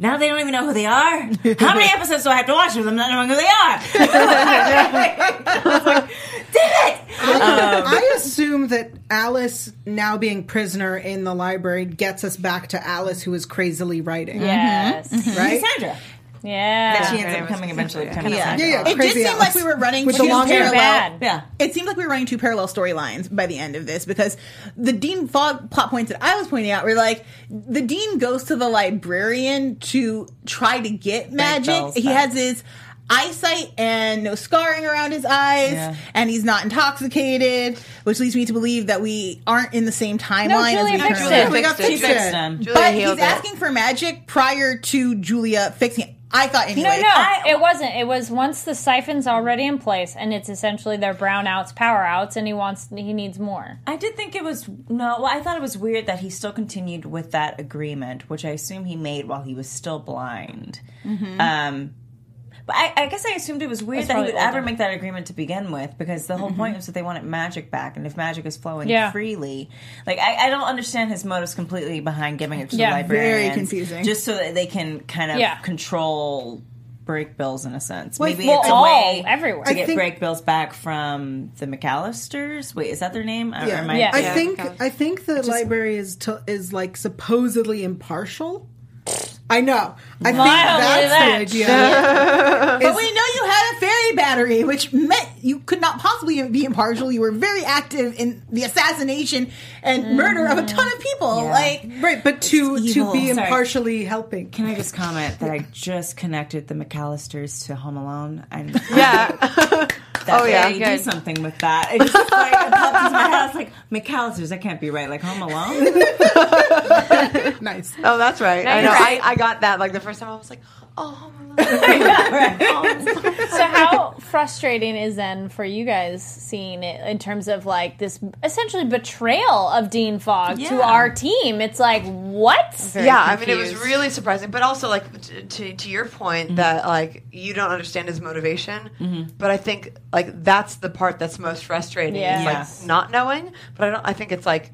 Now they don't even know who they are. How many [LAUGHS] episodes do I have to watch of them not knowing who they are? [LAUGHS] [LAUGHS] I was like, Damn it! Um, [LAUGHS] I assume that Alice now being prisoner in the library gets us back to Alice who is crazily writing. Mm-hmm. yes. Mm-hmm. Right? Cassandra. Yeah. That she ends up coming eventually kind of Yeah. Yeah, yeah. It did crazy seem Alice. like we were running with two the long hair. parallel. bad. Yeah. It seemed like we were running two parallel storylines by the end of this because the Dean Fogg plot points that I was pointing out were like the Dean goes to the librarian to try to get magic. He has his eyesight and no scarring around his eyes, Yeah. and he's not intoxicated, which leads me to believe that we aren't in the same timeline as Julia we fixed currently it. are. We got Fixed it. She fixed fixed it. them. Julia But healed he's it. asking for magic prior to Julia fixing it. I thought anyway. No, no, it wasn't. It was once the siphon's already in place, and it's essentially their brown outs, power outs, and he wants, he needs more. I did think it was no. Well, I thought it was weird that he still continued with that agreement, which I assume he made while he was still blind. Um, but I, I guess I assumed it was weird That's that he probably would ever make that agreement to begin with, because the whole mm-hmm. point was that they wanted magic back, and if magic is flowing Yeah. freely, like I, I don't understand his motives completely behind giving it to Yeah, the librarians, very confusing. just so that they can kind of Yeah. control Brakebills in a sense. Well, Maybe well, it's a all- way everywhere. to I get think- Brakebills back from the McAllisters. Wait, is that their name? Or Yeah. am I- Yeah. I Yeah. think I think the library is to, is like supposedly impartial. I know. I think Mildly that's that. the idea. [LAUGHS] But we know you had a fairy battery, which meant you could not possibly be impartial. You were very active in the assassination and murder of a mm. ton of people. Like, right, but to to evil. be Sorry. impartially helping. Can I just comment that I just connected the McAllisters to Home Alone? And [LAUGHS] Yeah. [LAUGHS] that Oh, yeah. they do Good. something with that. It just like it popped into my head. I was like McAllisters. That can't be right. Like Home Alone. [LAUGHS] [LAUGHS] Nice. oh, that's right. I know. right. I, I got that like the first time. I was like, oh. So how frustrating is then for you guys seeing it in terms of like this essentially betrayal of Dean Fogg to our team? It's like what? yeah, I mean, it was really surprising, but also like t- to to your point that like you don't understand his motivation, but I think like that's the part that's most frustrating. Yeah. is, Yes. like not knowing, but I don't. I think it's like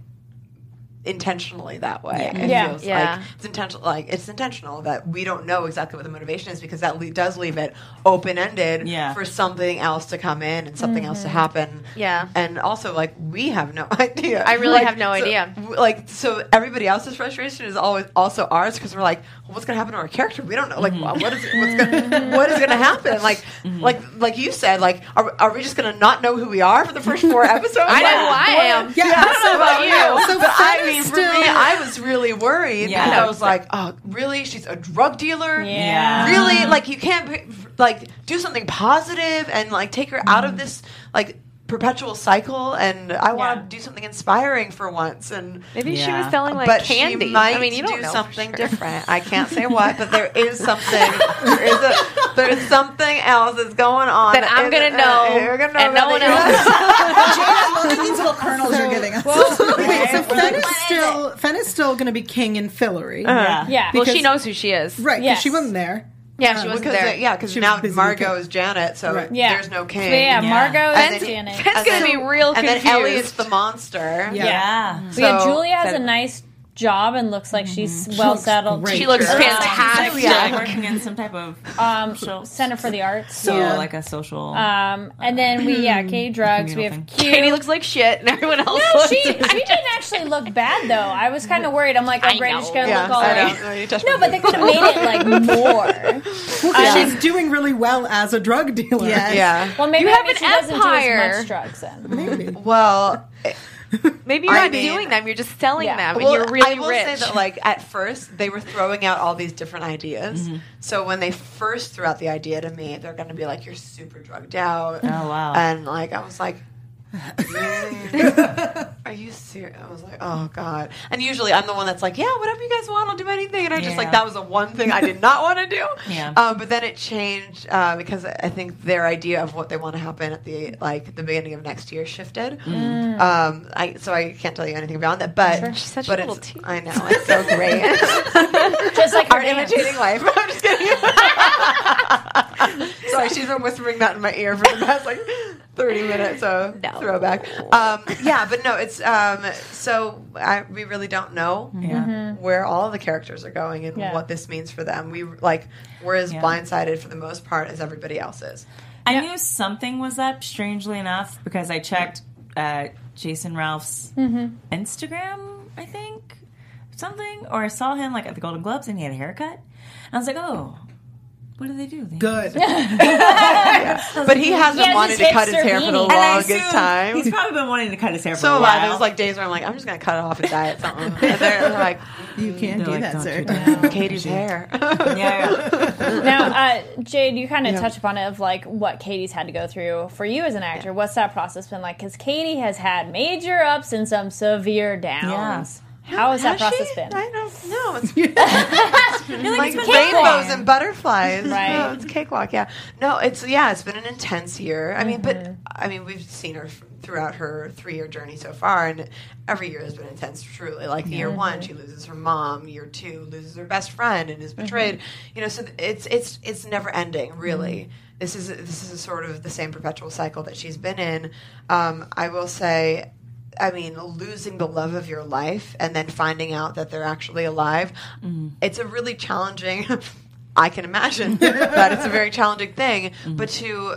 intentionally that way. It Yeah. feels Yeah. like it's intentional. Like it's intentional that we don't know exactly what the motivation is because that le- does leave it open ended Yeah. for something else to come in and something else to mm-hmm. happen. Yeah. and also like we have no [LAUGHS] idea. I really Like, have no so- idea. w- like so everybody else's frustration is always also ours because we're like well, what's going to happen to our character we don't know like Mm-hmm. what is what's going mm-hmm. what is going to happen like mm-hmm. like like you said like are, are we just going to not know who we are for the first four [LAUGHS] episodes I know Like, who I am. Yeah, I don't know about you So but I Fen mean is for me. [LAUGHS] I was really worried. Yeah. and I was like oh really? She's a drug dealer? Yeah. really? Like you can't like do something positive and like take her out of mm. this like perpetual cycle and I want to do something inspiring for once and Maybe she was selling like but candy. she might I mean, you don't know something sure. different. I can't say what, but there is [LAUGHS] something. there is a there is something else that's going on That I'm gonna uh, know, you're gonna know and no one else. look these little kernels you're giving us. [LAUGHS] Wait, so Fen is still Fen is still going to be king in Fillory, Yeah. Yeah. Well, she knows who she is. right? Because Yes. she wasn't there. Yeah, she wasn't because there. uh, yeah, because She was now busy with Margot King. is Janet, so Right. Yeah. there's no king. So yeah, Yeah. Margot And and then- Janet. Fen's And gonna be real and confused. then is the monster. Yeah. Yeah. So yeah, So- Julia has a nice job and looks like she's well looks settled. great. She looks Um, fantastic. Yeah, working in some type of Um, Center for the Arts. so Yeah. like a social. Um, and then we yeah, [CLEARS THROAT] Kady drugs. We have Communal Q. Kady looks like shit, and everyone else No, looks. she she didn't actually look bad though. I was kind of worried. I'm like, oh, I great, know. she's gonna Yeah, look all I No, you touched No, my but they could have made it like [LAUGHS] more. She's doing really well as a drug dealer. Yes. Yeah. Well, maybe You that have means an she doesn't empire. do as much drugs then. Maybe. Well, [LAUGHS] Maybe you're I not mean- doing them. You're just selling Yeah. them, and Well, you're really I will rich. say that, like at first, they were throwing out all these different ideas. Mm-hmm. So when they first threw out the idea to me, they're going to be like, "You're super drugged out." Oh, wow. And like I was like. Are you serious? I was like, oh god. And usually I'm the one that's like, yeah, whatever you guys want, I'll do anything. And I just like that was the one thing I did not want to do. Yeah. Um, but then it changed uh, because I think their idea of what they want to happen at the like the beginning of next year shifted. Um, I so I can't tell you anything beyond that. But She's such a little it's. I know it's so great. [LAUGHS] Just like her Art imitating life. [LAUGHS] I'm just kidding. [LAUGHS] Sorry, she's been whispering that in my ear for the past like 30 minutes. So [LAUGHS] No. throwback. Um, yeah, but no, it's um, so I, we really don't know yeah. where all the characters are going and Yeah. what this means for them. We like we're as Yeah. blindsided for the most part as everybody else is. I knew something was up, strangely enough, because I checked uh, Jason Ralph's Instagram, I think, something, or I saw him like at the Golden Globes and he had a haircut. And I was like, oh, what do they do? They- Good. [LAUGHS] But he hasn't He has wanted his to cut his hipster hair for the beanie. And I longest assume time. He's probably been wanting to cut his hair for so a a while. lot. There's like days where I'm like, I'm just gonna cut it off and dye it something. And [LAUGHS] they're, they're like, You can't do like, that, sir. [LAUGHS] Kady's hair. yeah, yeah. Now, uh, Jade, you kind of touch upon it of like what Kady's had to go through for you as an actor. What's that process been like? Because Kady has had major ups and some severe downs. How has that process she? been? I don't know. It's [LAUGHS] You're like it's been cakewalk. rainbows and butterflies. Right. No, it's cakewalk. Yeah. No, it's yeah. It's been an intense year. I mean, Mm-hmm. but I mean, we've seen her throughout her three-year journey so far, and every year has been intense. Truly, like year one, she loses her mom. Year two, loses her best friend and is Mm-hmm. betrayed. You know, so it's it's it's never ending. Really. This is this is a sort of the same perpetual cycle that she's been in. Um, I will say, I mean, losing the love of your life and then finding out that they're actually alive. Mm-hmm. It's a really challenging [LAUGHS] I can imagine [LAUGHS] that it's a very challenging thing, but to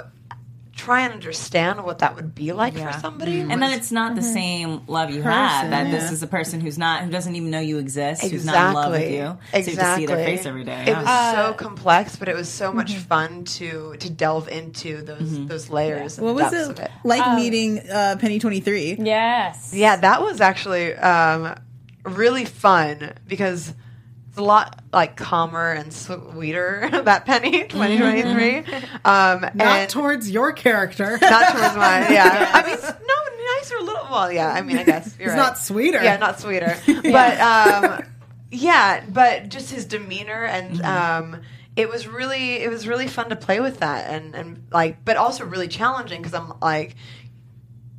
try and understand what that would be like Yeah. for somebody, mm-hmm. And then it's not the mm-hmm. same love you have. That this is a person who's not, who doesn't even know you exist, who's not in love with you. So you Exactly. have to see their face every day. It yeah. was so uh, complex, but it was so much mm-hmm. fun to to delve into those those layers. And What the was it, of it? like um, meeting uh, Penny Twenty Three? Yes. Yeah, that was actually um, really fun because it's a lot like calmer and sweeter [LAUGHS] that Penny [LAUGHS] 2023. Um, Not and towards your character. [LAUGHS] not towards mine. Yeah, I mean, no, nicer, a little. Well, yeah, I mean, I guess you're It's right. not sweeter. Yeah, not sweeter. But um, yeah, but just his demeanor and um, it was really it was really fun to play with that and and like, but also really challenging because I'm like.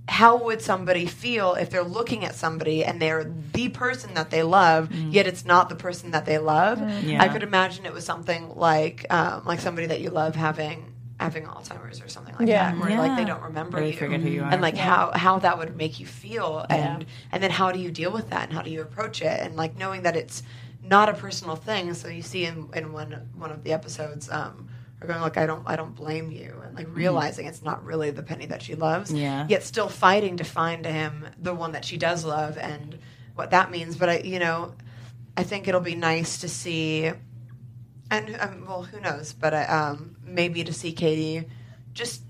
How would somebody feel if they're looking at somebody and they're the person that they love, yet it's not the person that they love? Yeah. I could imagine it was something like um, like somebody that you love having having Alzheimer's or something like Yeah. that, where like they don't remember Or they you, forget who you are. and like how how that would make you feel, and and then how do you deal with that, and how do you approach it, and like knowing that it's not a personal thing. So you see in in one one of the episodes, um, are going like I don't I don't blame you, and like realizing it's not really the penny that she loves, Yeah. yet still fighting to find him the one that she does love, and what that means. But I you know, I think it'll be nice to see and um, well, who knows? But uh, um, maybe to see Kady just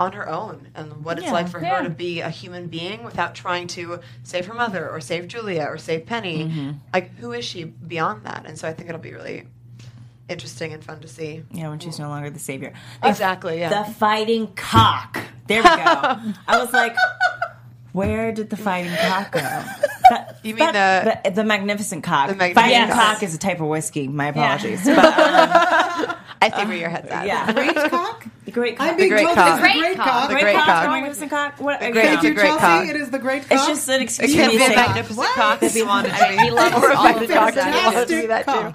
on her own and what it's Yeah. like for Yeah. her to be a human being without trying to save her mother or save Julia or save Penny. Mm-hmm. Like, who is she beyond that? And so I think it'll be really interesting and fun to see. yeah, when she's no longer the savior. Exactly. Yeah. The fighting cock. There we go. [LAUGHS] I was like, where did the fighting cock go? That- [LAUGHS] You mean that- the- the magnificent cock? The magnificent fighting cock. cock is a type of whiskey. My apologies. [LAUGHS] But, um, I see where your head's at. yeah, Great cock. the great cock. I'm being great told cock. it's the Great great cock. cock. The great, great cock, cock. the magnificent cock. What, great. Thank cock. you, The great Chelsea. cock. It is the great cock. It's just an excuse It can be a magnificent cock if you want it to be. He loves or a all of magnificent those cock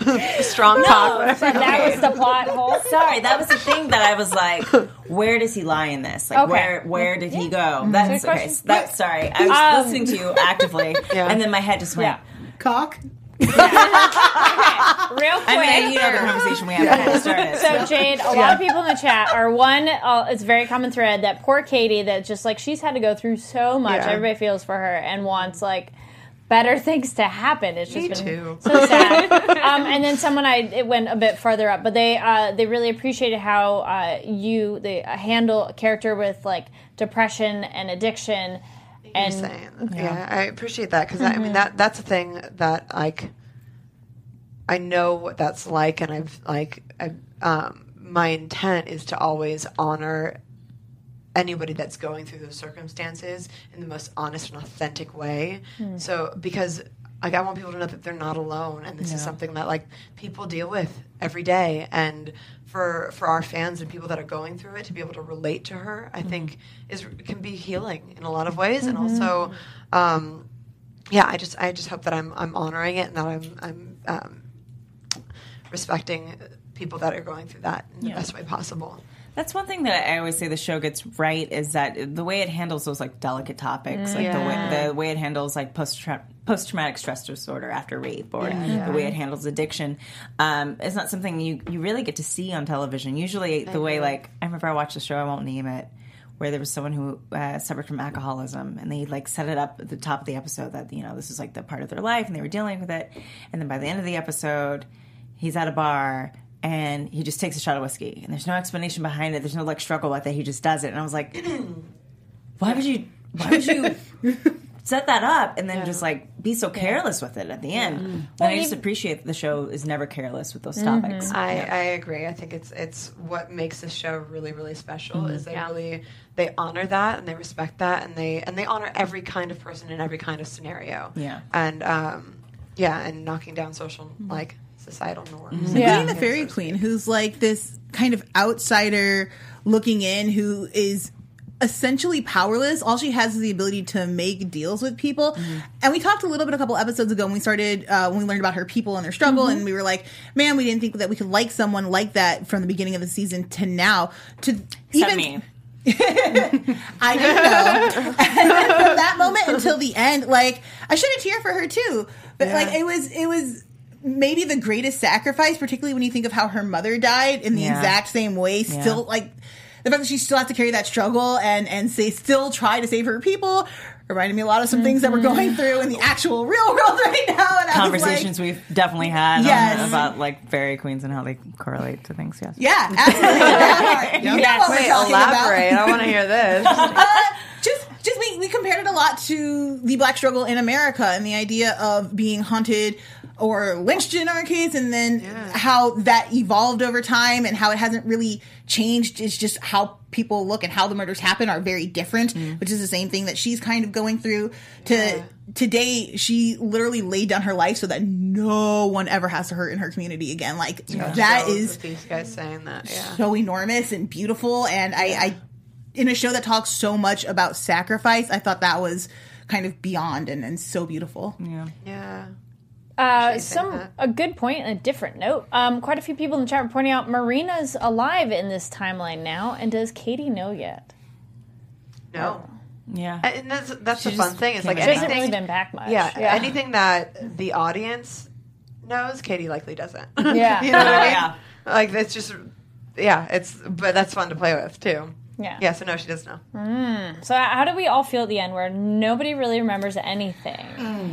if you want it to be that cock. too. Strong cock. whatever. So that was the plot hole. [LAUGHS] Sorry, that was the thing that I was like, where does he lie in this? Like, Okay. where where did he go? That's Good okay. question. That's sorry. I was Um, listening to you actively, [LAUGHS] Yeah. and then my head just went. Yeah. cock. [LAUGHS] Real quick. I mean, you know the conversation we had before we started. So Jade, a lot of people in the chat are one. Uh, it's a very common thread that poor Kady, that just like she's had to go through so much. Yeah. Everybody feels for her and wants like better things to happen. It's just Me been too. so sad. [LAUGHS] um, and then someone I it went a bit further up, but they uh, they really appreciated how uh, you they handle a character with like depression and addiction. And saying. Yeah. I appreciate that because I mean that that's a thing that like I know what that's like, and I've like I, um, my intent is to always honor anybody that's going through those circumstances in the most honest and authentic way. So because like I want people to know that they're not alone, and this is something that like people deal with every day, and for for our fans and people that are going through it to be able to relate to her, I think is can be healing in a lot of ways, and also. Um, yeah, I just I just hope that I'm I'm honoring it and that I'm I'm um, respecting people that are going through that in the best way possible. That's one thing that I always say the show gets right is that the way it handles those like delicate topics, like the way the way it handles like post post traumatic stress disorder after rape, or the way it handles addiction, um, is not something you you really get to see on television. Usually, the way like I remember I watched the show, I won't name it. Where there was someone who uh, suffered from alcoholism, and they like set it up at the top of the episode that you know this is like the part of their life, and they were dealing with it. And then by the end of the episode, he's at a bar and he just takes a shot of whiskey and there's no explanation behind it. There's no like struggle with it. He just does it. And i was like [CLEARS THROAT] why would you why would you [LAUGHS] set that up and then just like be so careless with it at the end? Mm-hmm. And i just appreciate that the show is never careless with those mm-hmm. topics. I, I agree. I think it's it's what makes this show really really special mm-hmm. is they really they honor that and they respect that and they and they honor every kind of person in every kind of scenario. Yeah. and um, yeah, and knocking down social like societal norms. Mm-hmm. Yeah. Including the fairy queen, who's like this kind of outsider looking in, who is essentially powerless. All she has is the ability to make deals with people. Mm-hmm. And we talked a little bit a couple episodes ago when we started, uh, when we learned about her people and their struggle, mm-hmm. and we were like, man, we didn't think that we could like someone like that from the beginning of the season to now. To Except even me. [LAUGHS] [LAUGHS] I didn't know. [LAUGHS] and then from that moment until the end, like I shed a tear for her too. But like it was, it was maybe the greatest sacrifice, particularly when you think of how her mother died in the Yeah. exact same way. Yeah. Still, like the fact that she still has to carry that struggle and and say still try to save her people. Reminded me a lot of some things that we're going through in the actual real world [LAUGHS] right now. And I was like, Conversations we've definitely had on- Yes. about like fairy queens and how they correlate to things. Yes. yeah, absolutely. you [LAUGHS] know what we're Wait, elaborate. about. I want to hear this. [LAUGHS] Uh, just just we, we compared it a lot to the black struggle in America and the idea of being hunted or lynched in our case and then how that evolved over time and how it hasn't really changed is just how people look and how the murders happen are very different mm. which is the same thing that she's kind of going through. To today she literally laid down her life so that no one ever has to hurt in her community again. Like that So, is these guys saying that. Yeah. so enormous and beautiful and I, I in a show that talks so much about sacrifice i thought that was kind of beyond and, and so beautiful. Yeah. Uh, some that. a good point and a different note. Um, quite a few people in the chat were pointing out Marina's alive in this timeline now, and does Kady know yet? No. Yeah. And that's that's the fun thing. It's like She hasn't anything. really been back much. yeah, anything that the audience knows, Kady likely doesn't. Yeah. [LAUGHS] you know what I mean? Yeah. Like it's just, yeah, it's but that's fun to play with too. Yeah. Yeah. So no, she does know. Mm. So how do we all feel at the end where nobody really remembers anything,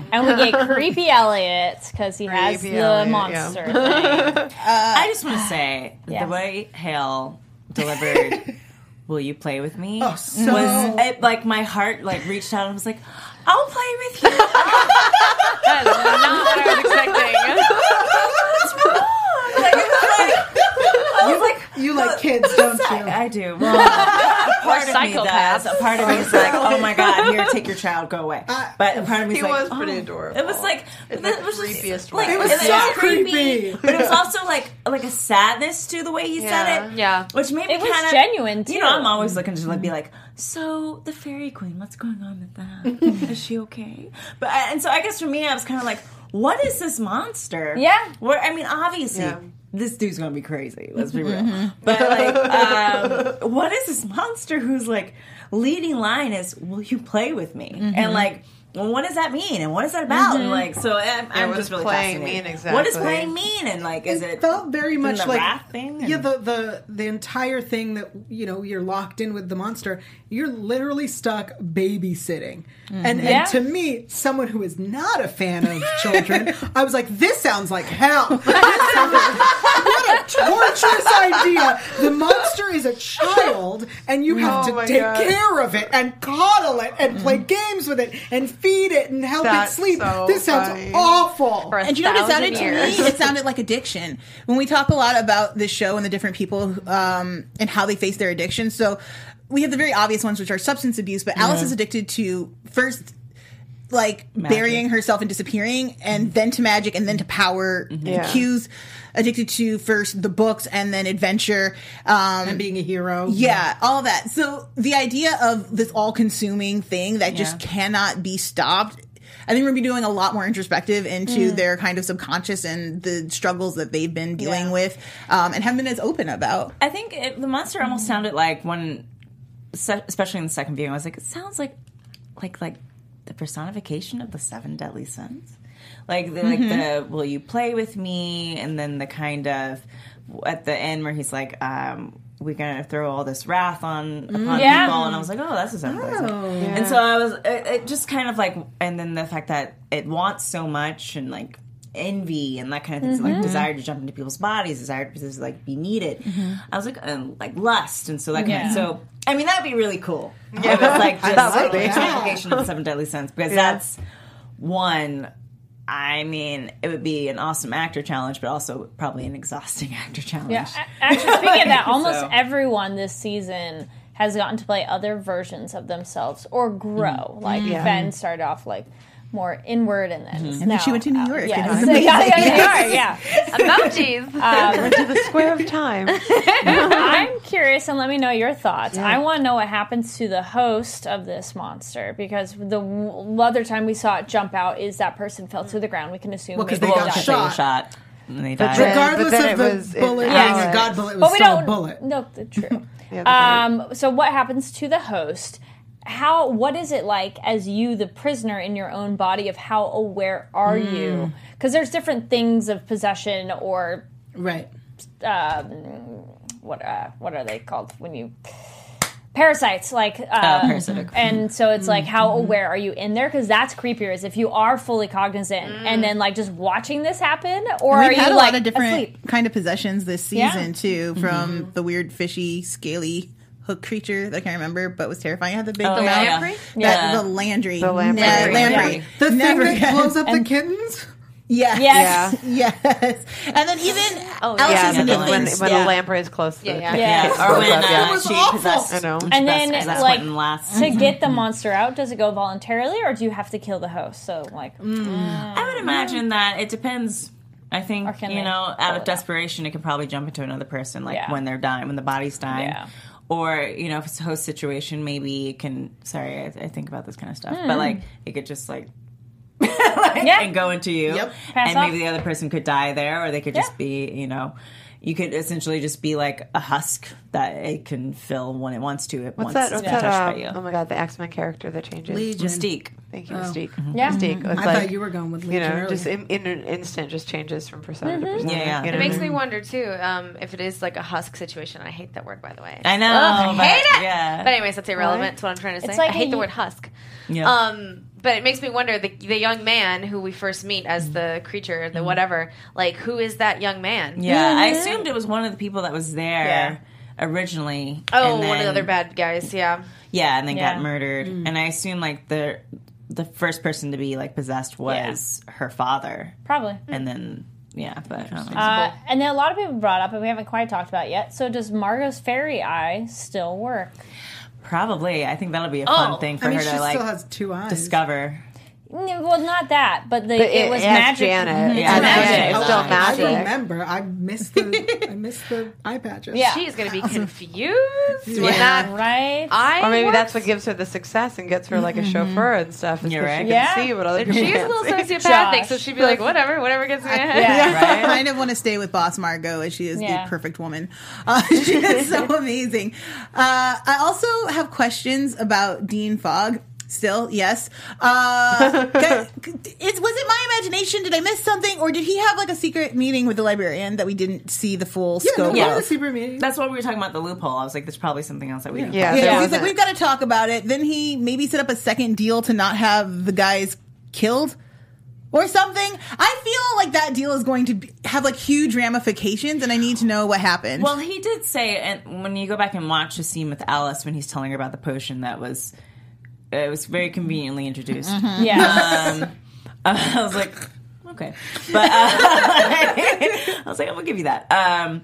[SIGHS] and we get creepy [LAUGHS] Eliot because he has the Eliot, monster [LAUGHS] thing. I just want to say Yeah. the way Hale delivered [LAUGHS] "Will you play with me?" Oh, so- was it, like my heart like reached out and was like, "I'll play with you." That is not what I was expecting. I was like, You like kids, don't you? I do. [LAUGHS] Well, a part of me does. A part of me is [LAUGHS] like, oh my god, here, take your child, go away. Uh, but a part of me is He like, was pretty oh. adorable. It was like it the was just, creepiest like. It was so creepy, creepy. but it was [LAUGHS] also like like a sadness to the way he Yeah. said it. Yeah. which made It was kind of genuine, You know. I'm always looking to like be like, so the fairy queen, what's going on with that? Is she okay? But uh, and so I guess for me, I was kind of like, what is this monster? Yeah. Where I mean, obviously. Yeah. This dude's gonna be crazy. Let's be real. [LAUGHS] But like, um, what is this monster who's like leading line is, "Will you play with me?" And like, well, what does that mean? And what is that about? And mm-hmm. like, so eh, I'm, I'm just really playing fascinated. mean What does exactly? playing mean? And like, is it felt very much the like wrath thing? Yeah, the the the entire thing that you know you're locked in with the monster. You're literally stuck babysitting, mm-hmm. and Yeah. and to me, someone who is not a fan of [LAUGHS] children, I was like, this sounds like hell. what a torturous idea! The monster is a child, and you have Oh to my take God. care of it and coddle it and play mm-hmm. games with it and feed it and help That's it sleep. so this sounds funny. awful. For a And you know what it sounded years. to me? It sounded like addiction. When we talk a lot about this show and the different people um, and how they face their addiction, so we have the very obvious ones, which are substance abuse. But Alice is addicted to first, like burying herself and disappearing, and then to magic, and then to power. Yeah. Q's addicted to first the books and then adventure. Um, and being a hero. yeah, all that. So the idea of this all-consuming thing that just cannot be stopped. I think we're gonna be doing a lot more introspective into their kind of subconscious and the struggles that they've been dealing Yeah. with, um, and have been as open about. I think it, the monster almost sounded like when, especially in the second viewing, I was like, it sounds like, like like the personification of the seven deadly sins, like the, like mm-hmm. the will you play with me, and then the kind of at the end where he's like, um, we're gonna throw all this wrath on upon Yeah. people, and I was like, oh, that's a seven deadly sins. Oh. And so I was, it, it just kind of like, and then the fact that it wants so much and like envy and that kind of thing, so like mm-hmm. desire to jump into people's bodies, desire to like be needed. Mm-hmm. I was like, and like lust, and so that kind Yeah. of, so I mean that'd be really cool. Yeah, [LAUGHS] it like just That would be. of the seven deadly sins because that's one. I mean, it would be an awesome actor challenge, but also probably an exhausting [LAUGHS] actor challenge. Yeah, actually, speaking of [LAUGHS] that, almost So- everyone this season has gotten to play other versions of themselves or grow. Mm-hmm. Like Fen started off like more inward, and then mm-hmm. And then she went to New York, Yeah, and it so- yeah, amazing. yeah, yeah. Emojis. Um, went to the square of time. I'm curious, and let me know your thoughts. I want to know what happens to the host of this monster because the w- other time we saw it jump out is that person fell to the ground. We can assume Well, 'cause maybe they died. got Because they were shot. shot and they died. then- Regardless then of the was bullet being Alex. a god bullet, it was But we still don't. a bullet. No, th- [LAUGHS] true. Yeah, the um, so what happens to the host? how what is it like as you the prisoner in your own body of how aware are you because there's different things of possession or Right. um, what uh, what are they called when you parasites like uh, parasitic. and so it's like how aware are you in there because that's creepier is if you are fully cognizant and then like just watching this happen or We've are had you a like lot of different asleep? kind of possessions this Yeah. season too, from the weird fishy, scaly hook creature that I can't remember, but was terrifying. It had the big Oh, mouth. yeah, yeah. That, Yeah. the Landry. The Lamprey. Yeah, Lamprey. Yeah. The Never thing that again. blows up the And- kittens? Yes. Yes. [LAUGHS] Yes. And then even Oh, Alice Yeah, is Yeah, when, the when, Yeah. a lamprey is close to Yeah, the yeah. Yeah. kids, Or when blows up, yeah. uh, was she awful. possessed. I know. and then possessed like last. to get the [LAUGHS] monster out does it go voluntarily or do you have to kill the host so like mm. Mm. I would imagine that it depends. I think you know, out of it out? desperation, it could probably jump into another person, like Yeah. when they're dying, when the body's dying. Yeah. Or you know, if it's a host situation, maybe it can. Sorry, I, I think about this kind of stuff, but hmm. like it could just like. [LAUGHS] like. Yeah. and go into you, Yep. Pass and off. maybe the other person could die there, or they could just Yeah. be, you know, you could essentially just be like a husk that it can fill when it wants to. It What's once that? it's What's been that? touched Um, by you. oh my god, the X Men character that changes. Legion. Mystique. Thank you, Mystique. Yeah. Mystique. It's I like, thought you were going with you know, earlier. just in, in an instant, just changes from persona to persona. Yeah, yeah. You know It makes what I me wonder too um, if it is like a husk situation. I hate that word, by the way. I know, Ugh, I but- hate it. yeah. But anyways, that's irrelevant to what I'm trying to say. Like I hate a- the word husk. Yeah. Um, but it makes me wonder the the young man who we first meet as the creature, the mm-hmm. whatever. Like, who is that young man? Yeah, I mm-hmm. assumed it was one of the people that was there Yeah. originally. Oh, and one of the other bad guys. Yeah. Yeah, and then Yeah. got murdered. Mm. And I assume like the the first person to be like possessed was her father, probably mm. and then yeah, but I don't know. uh, and then a lot of people brought up and we haven't quite talked about yet so does margot's fairy eye still work probably I think that'll be a fun Oh, thing for I mean, her she to like has two eyes. discover. Well not that but, the, But it, was yeah, magic Janet. Mhm. Yeah, It's magic. magic. It's still I magic. remember. I missed the I missed the eye patches. Yeah. She's going to be [LAUGHS] confused when Yeah. that right eye. Or maybe works. that's what gives her the success and gets her like a chauffeur and stuff. is You're 'cause right. She can Yeah. see what other people She is a little sociopathic, Josh. so she'd be like, whatever, whatever gets me ahead. yeah [LAUGHS] I kind of want to stay with Boss Margot as she is Yeah. the perfect woman. [LAUGHS] Uh, she is so amazing. Uh, I also have questions about Dean Fogg. Still, yes. Uh, [LAUGHS] guys, is, was it my imagination? Did I miss something, or did he have like a secret meeting with the librarian that we didn't see the full Yeah, scope? yeah. Yeah. the secret meeting. That's why we were talking about the loophole. I was like, there's probably something else that we didn't. Yeah, catch. there Yeah, he's like, we've got to talk about it. Then he maybe set up a second deal to not have the guys killed or something. I feel like that deal is going to be, have like huge ramifications, and I need to know what happened. Well, he did say, and when you go back and watch the scene with Alice when he's telling her about the potion, that was it was very conveniently introduced. yeah [LAUGHS] Um, I was like, okay, but uh, [LAUGHS] I was like, I'm gonna give you that. Um,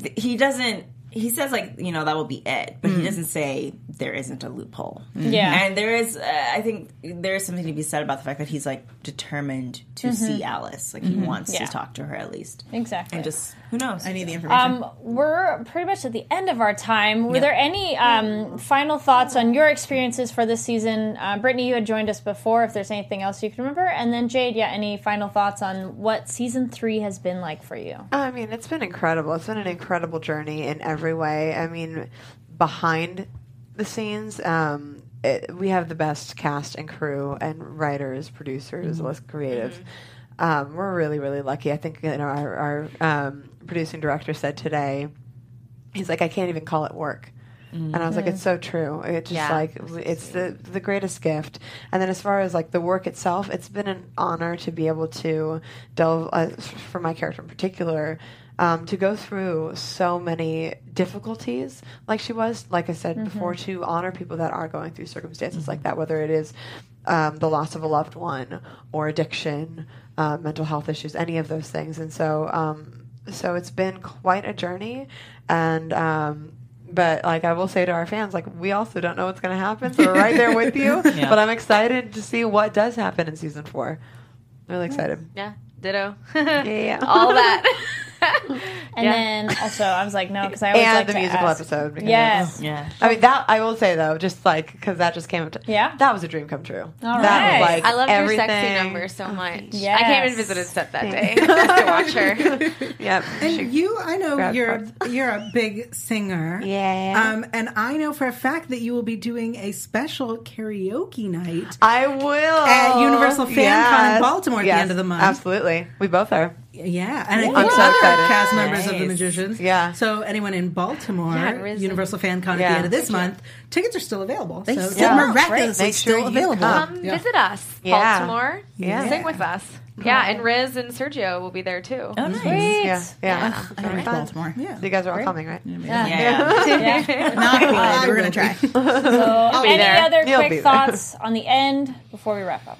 th- he doesn't. He says like, you know, that will be it, but he doesn't say there isn't a loophole. Yeah. and there is. Uh, I think there is something to be said about the fact that he's like determined to see Alice. Like he wants Yeah. to talk to her at least, exactly and just who knows. I need the information. Um, we're pretty much at the end of our time. Were there any um, final thoughts on your experiences for this season? Uh, Brittany, you had joined us before. If there's anything else you can remember, and then Jade, yeah, any final thoughts on what season three has been like for you? I mean, it's been incredible. It's been an incredible journey in every way. I mean, behind the scenes, um, it, we have the best cast and crew and writers, producers, less creative. Um, we're really, really lucky. I think you know, our, our um, producing director said today, he's like, I can't even call it work. And I was like, it's so true. It's just Yeah. like it's the the greatest gift. And then as far as like the work itself, it's been an honor to be able to delve uh, for my character in particular. Um, to go through so many difficulties, like she was, like I said before, to honor people that are going through circumstances like that, whether it is um, the loss of a loved one or addiction, uh, mental health issues, any of those things. And so, um, so it's been quite a journey, and um, but like I will say to our fans, like we also don't know what's going to happen, so we're right there with you. [LAUGHS] Yeah. But I'm excited to see what does happen in season four. Really excited. Yeah, ditto. Yeah, [LAUGHS] yeah. All that. [LAUGHS] [LAUGHS] And then also, I was like, no, because I always and like the to musical ask. episode. because- Yes. Yeah. I mean that I will say though, just like because that just came up. To, Yeah? that was a dream come true. All that right. was like I loved her sexy everything. number so much. Yeah, I came and visited set that day just to watch her. [LAUGHS] Yep. And you, I know you're parts. [LAUGHS] you're a big singer. Yeah. Um, and I know for a fact that you will be doing a special karaoke night. I will At Universal Fan Con in Yes. Baltimore at the end of the month. Absolutely, we both are. Yeah, and I'm so other excited. cast members of the Magicians. Yeah. So anyone in Baltimore, Yeah, Universal Fan Con at the end of this month, tickets are still available. They so still Yeah. miraculously Make sure still you available. come. Come Yeah. visit us, Yeah. Baltimore. Yeah. Sing with us. Yeah, and Riz and Sergio will be there too. Oh, mm-hmm. nice. Sweet. Yeah, yeah. I It'll be like fun. Baltimore. Yeah. You guys are all coming, right? Yeah. Yeah. [LAUGHS] Not really. I We're gonna try. So, be any there. other You'll quick thoughts on the end before we wrap up?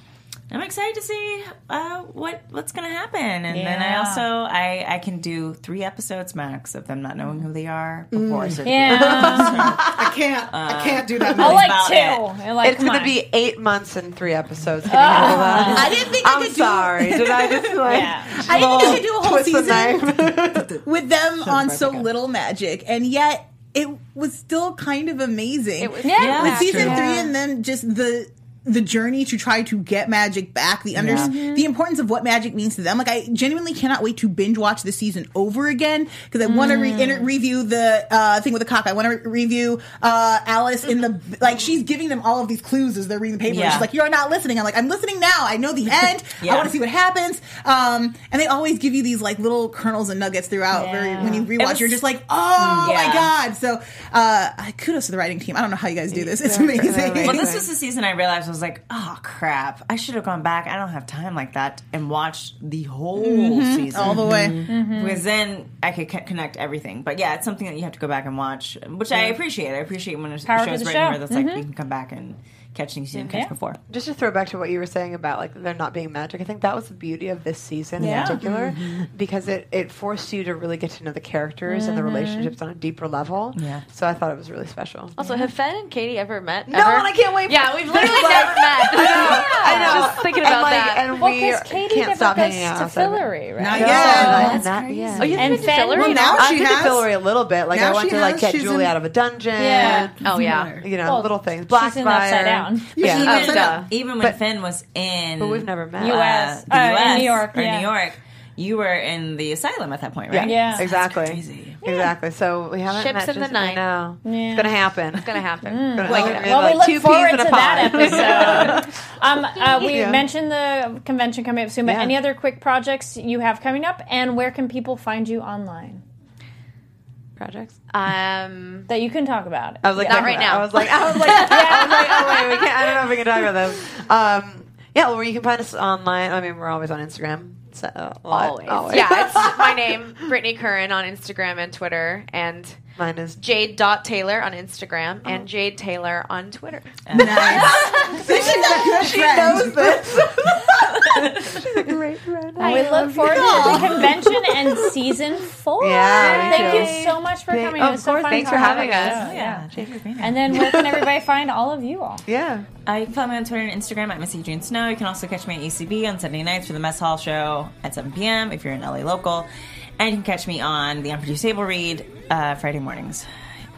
I'm excited to see uh, what what's going to happen, and then I also I I can do three episodes max of them not knowing who they are mm. before. [LAUGHS] So Yeah. I can't. I uh, can't do that. I like two. I like, It's come going on. to be eight months and three episodes. Can you ah. handle that? I didn't think I I'm could sorry. Did I just [LAUGHS] like Yeah. do. I didn't think I could do a whole twist the season knife? [LAUGHS] with them on so little magic, and yet it was still kind of amazing. It was Yeah. Yeah. with season true. three, and then just the the journey to try to get magic back, the under the importance of what magic means to them. Like I genuinely cannot wait to binge watch the season over again because I want to re- inter- review the uh, thing with the cock. I want to re- review uh, Alice in the [LAUGHS] like she's giving them all of these clues as they're reading the paper. Yeah. she's like, "You're not listening." I'm like, "I'm listening now. I know the [LAUGHS] end. I want to see what happens." Um, and they always give you these like little kernels and nuggets throughout. Where Yeah. when you rewatch, was- you're just like, "Oh my god!" So uh, kudos to the writing team. I don't know how you guys do this. It's amazing. Well, this [LAUGHS] was the season I realized was like, oh crap! I should have gone back. I don't have time like that and watched the whole season Mm-hmm. all the way. Mm-hmm. Mm-hmm. because then I could co- connect everything. But yeah, it's something that you have to go back and watch, which I appreciate. I appreciate when a Power show's written show. where that's like mm-hmm. you can come back and catch things you didn't catch before. Just to throw back to what you were saying about like there not being magic, I think that was the beauty of this season Yeah. in particular mm-hmm. because it, it forced you to really get to know the characters and the mm-hmm. relationships on a deeper level. Yeah. So I thought it was really special. Also, have Fen and Kady ever met? No, ever? and I can't wait. Yeah, we've literally [LAUGHS] never met. I know. Just thinking And, about like, that. And well, we because Kady can't never stop goes hanging out. to outside of it. Fillory, right? Not No, yet. not yet. Oh, you And haven't been to Fen- Fillory? Well, now I she did the has- Fillory a little bit. Like Now I went to like has. get Julie in- out of a dungeon. Yeah. Oh yeah. You know, Well, little things. Black she's in Upside Down. Yeah. Yeah. Upside Oh, Down. Even when But- Fen was in, But we've never met. US. the Uh, in US New York, or yeah. New York. You were in the asylum at that point, Yeah, right? Yeah. exactly. crazy. Exactly. So we haven't Ships met in the night. No, Yeah. it's gonna happen. It's gonna happen. Gonna Well, happen. well, we Like look two forward in a to that episode. [LAUGHS] um, uh, we Yeah. mentioned the convention coming up soon, but Yeah. any other quick projects you have coming up, and where can people find you online Projects. Um, that you can talk about? I was like, Not right about- now. I was like, I was like, [LAUGHS] I was like, oh wait, we can't. I don't know if we can talk about this. Um, yeah, well, you can find us online. I mean, we're always on Instagram. So always. always. Yeah, it's [LAUGHS] my name, Brittany Curran on Instagram and Twitter, and Mine is Jade Dot Tailor on Instagram and Jade Tailor on Twitter. nice. this is a good She knows this. She's a great friend. And we look forward to the convention and season four. Yeah, Thank too. you so much for Thank- coming. of it was so course, fun thanks for having about us. the show. Yeah, Jake for being here. And then where can [LAUGHS] everybody find all of you all? Yeah. Uh, you can follow me on Twitter and Instagram at Missy June Snow. You can also catch me at ECB on Sunday nights for the Mess Hall show at 7 p.m. if you're in LA local. And you can catch me on the Unproduced Table Read uh, Friday mornings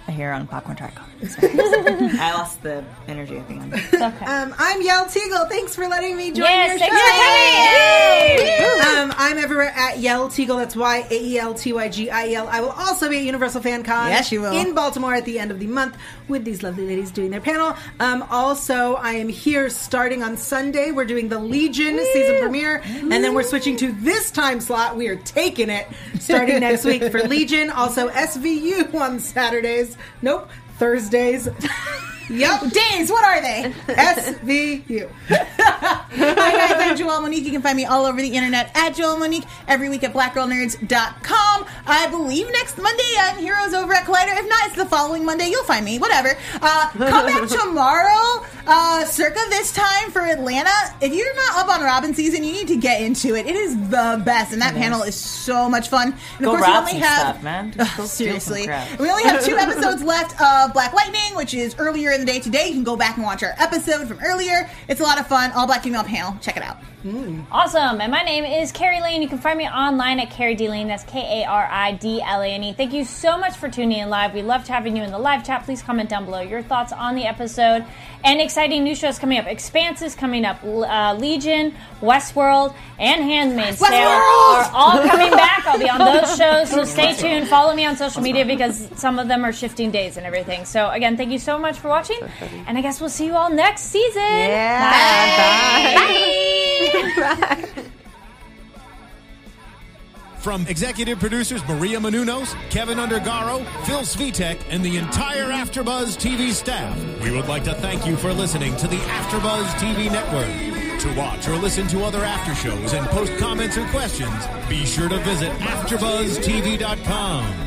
here on Popcorn Talk. I lost the energy at the end. It's okay. Um, I'm Yael Tygiel. Thanks for letting me join yes, your thanks show. for coming. Um, I'm everywhere at Yael Tygiel. That's Y A E L T Y G I E L. I will also be at Universal Fan Con. Yes, you will. In Baltimore at the end of the month with these lovely ladies doing their panel. Um, also, I am here starting on Sunday. We're doing the Legion season premiere, and then we're switching to this time slot. We are taking it starting next week for Legion. Also, SVU on Saturdays. Nope, Thursdays. Yep. Days, what are they? SVU. Hi [LAUGHS] guys, I'm Joelle Monique. You can find me all over the internet at Joelle Monique every week at blackgirlnerds.com. I believe next Monday on Heroes over at Collider. If not, it's the following Monday. You'll find me. Whatever. Uh, come back [LAUGHS] tomorrow, uh, circa this time for Atlanta. If you're not up on Robbin' season, you need to get into it. It is the best, and that panel is so much fun. And Go of course, we only have stuff, man. Ugh, Go steal [LAUGHS] some seriously. We only have two episodes left of Black Lightning, which is earlier in the day today. You can go back and watch our episode from earlier. It's a lot of fun. All black female panel. Check it out. Awesome. And my name is Kari Lane. You can find me online at Kari D Lane. That's K A R I D L A N E. Thank you so much for tuning in live. We loved having you in the live chat. Please comment down below your thoughts on the episode. And exciting new shows coming up. Expanse is coming up. Uh, Legion, Westworld, and Handmaid's Tale are all [LAUGHS] coming back. I'll be on those shows. So stay tuned. Follow me on social media because some of them are shifting days and everything. So again, thank you so much for watching. And I guess we'll see you all next season. Yeah. Bye. [LAUGHS] From executive producers Maria Menounos, Kevin Undergaro, Phil Svitek, and the entire AfterBuzz TV staff, we would like to thank you for listening to the AfterBuzz TV network. To watch or listen to other after shows and post comments or questions, be sure to visit AfterBuzzTV.com.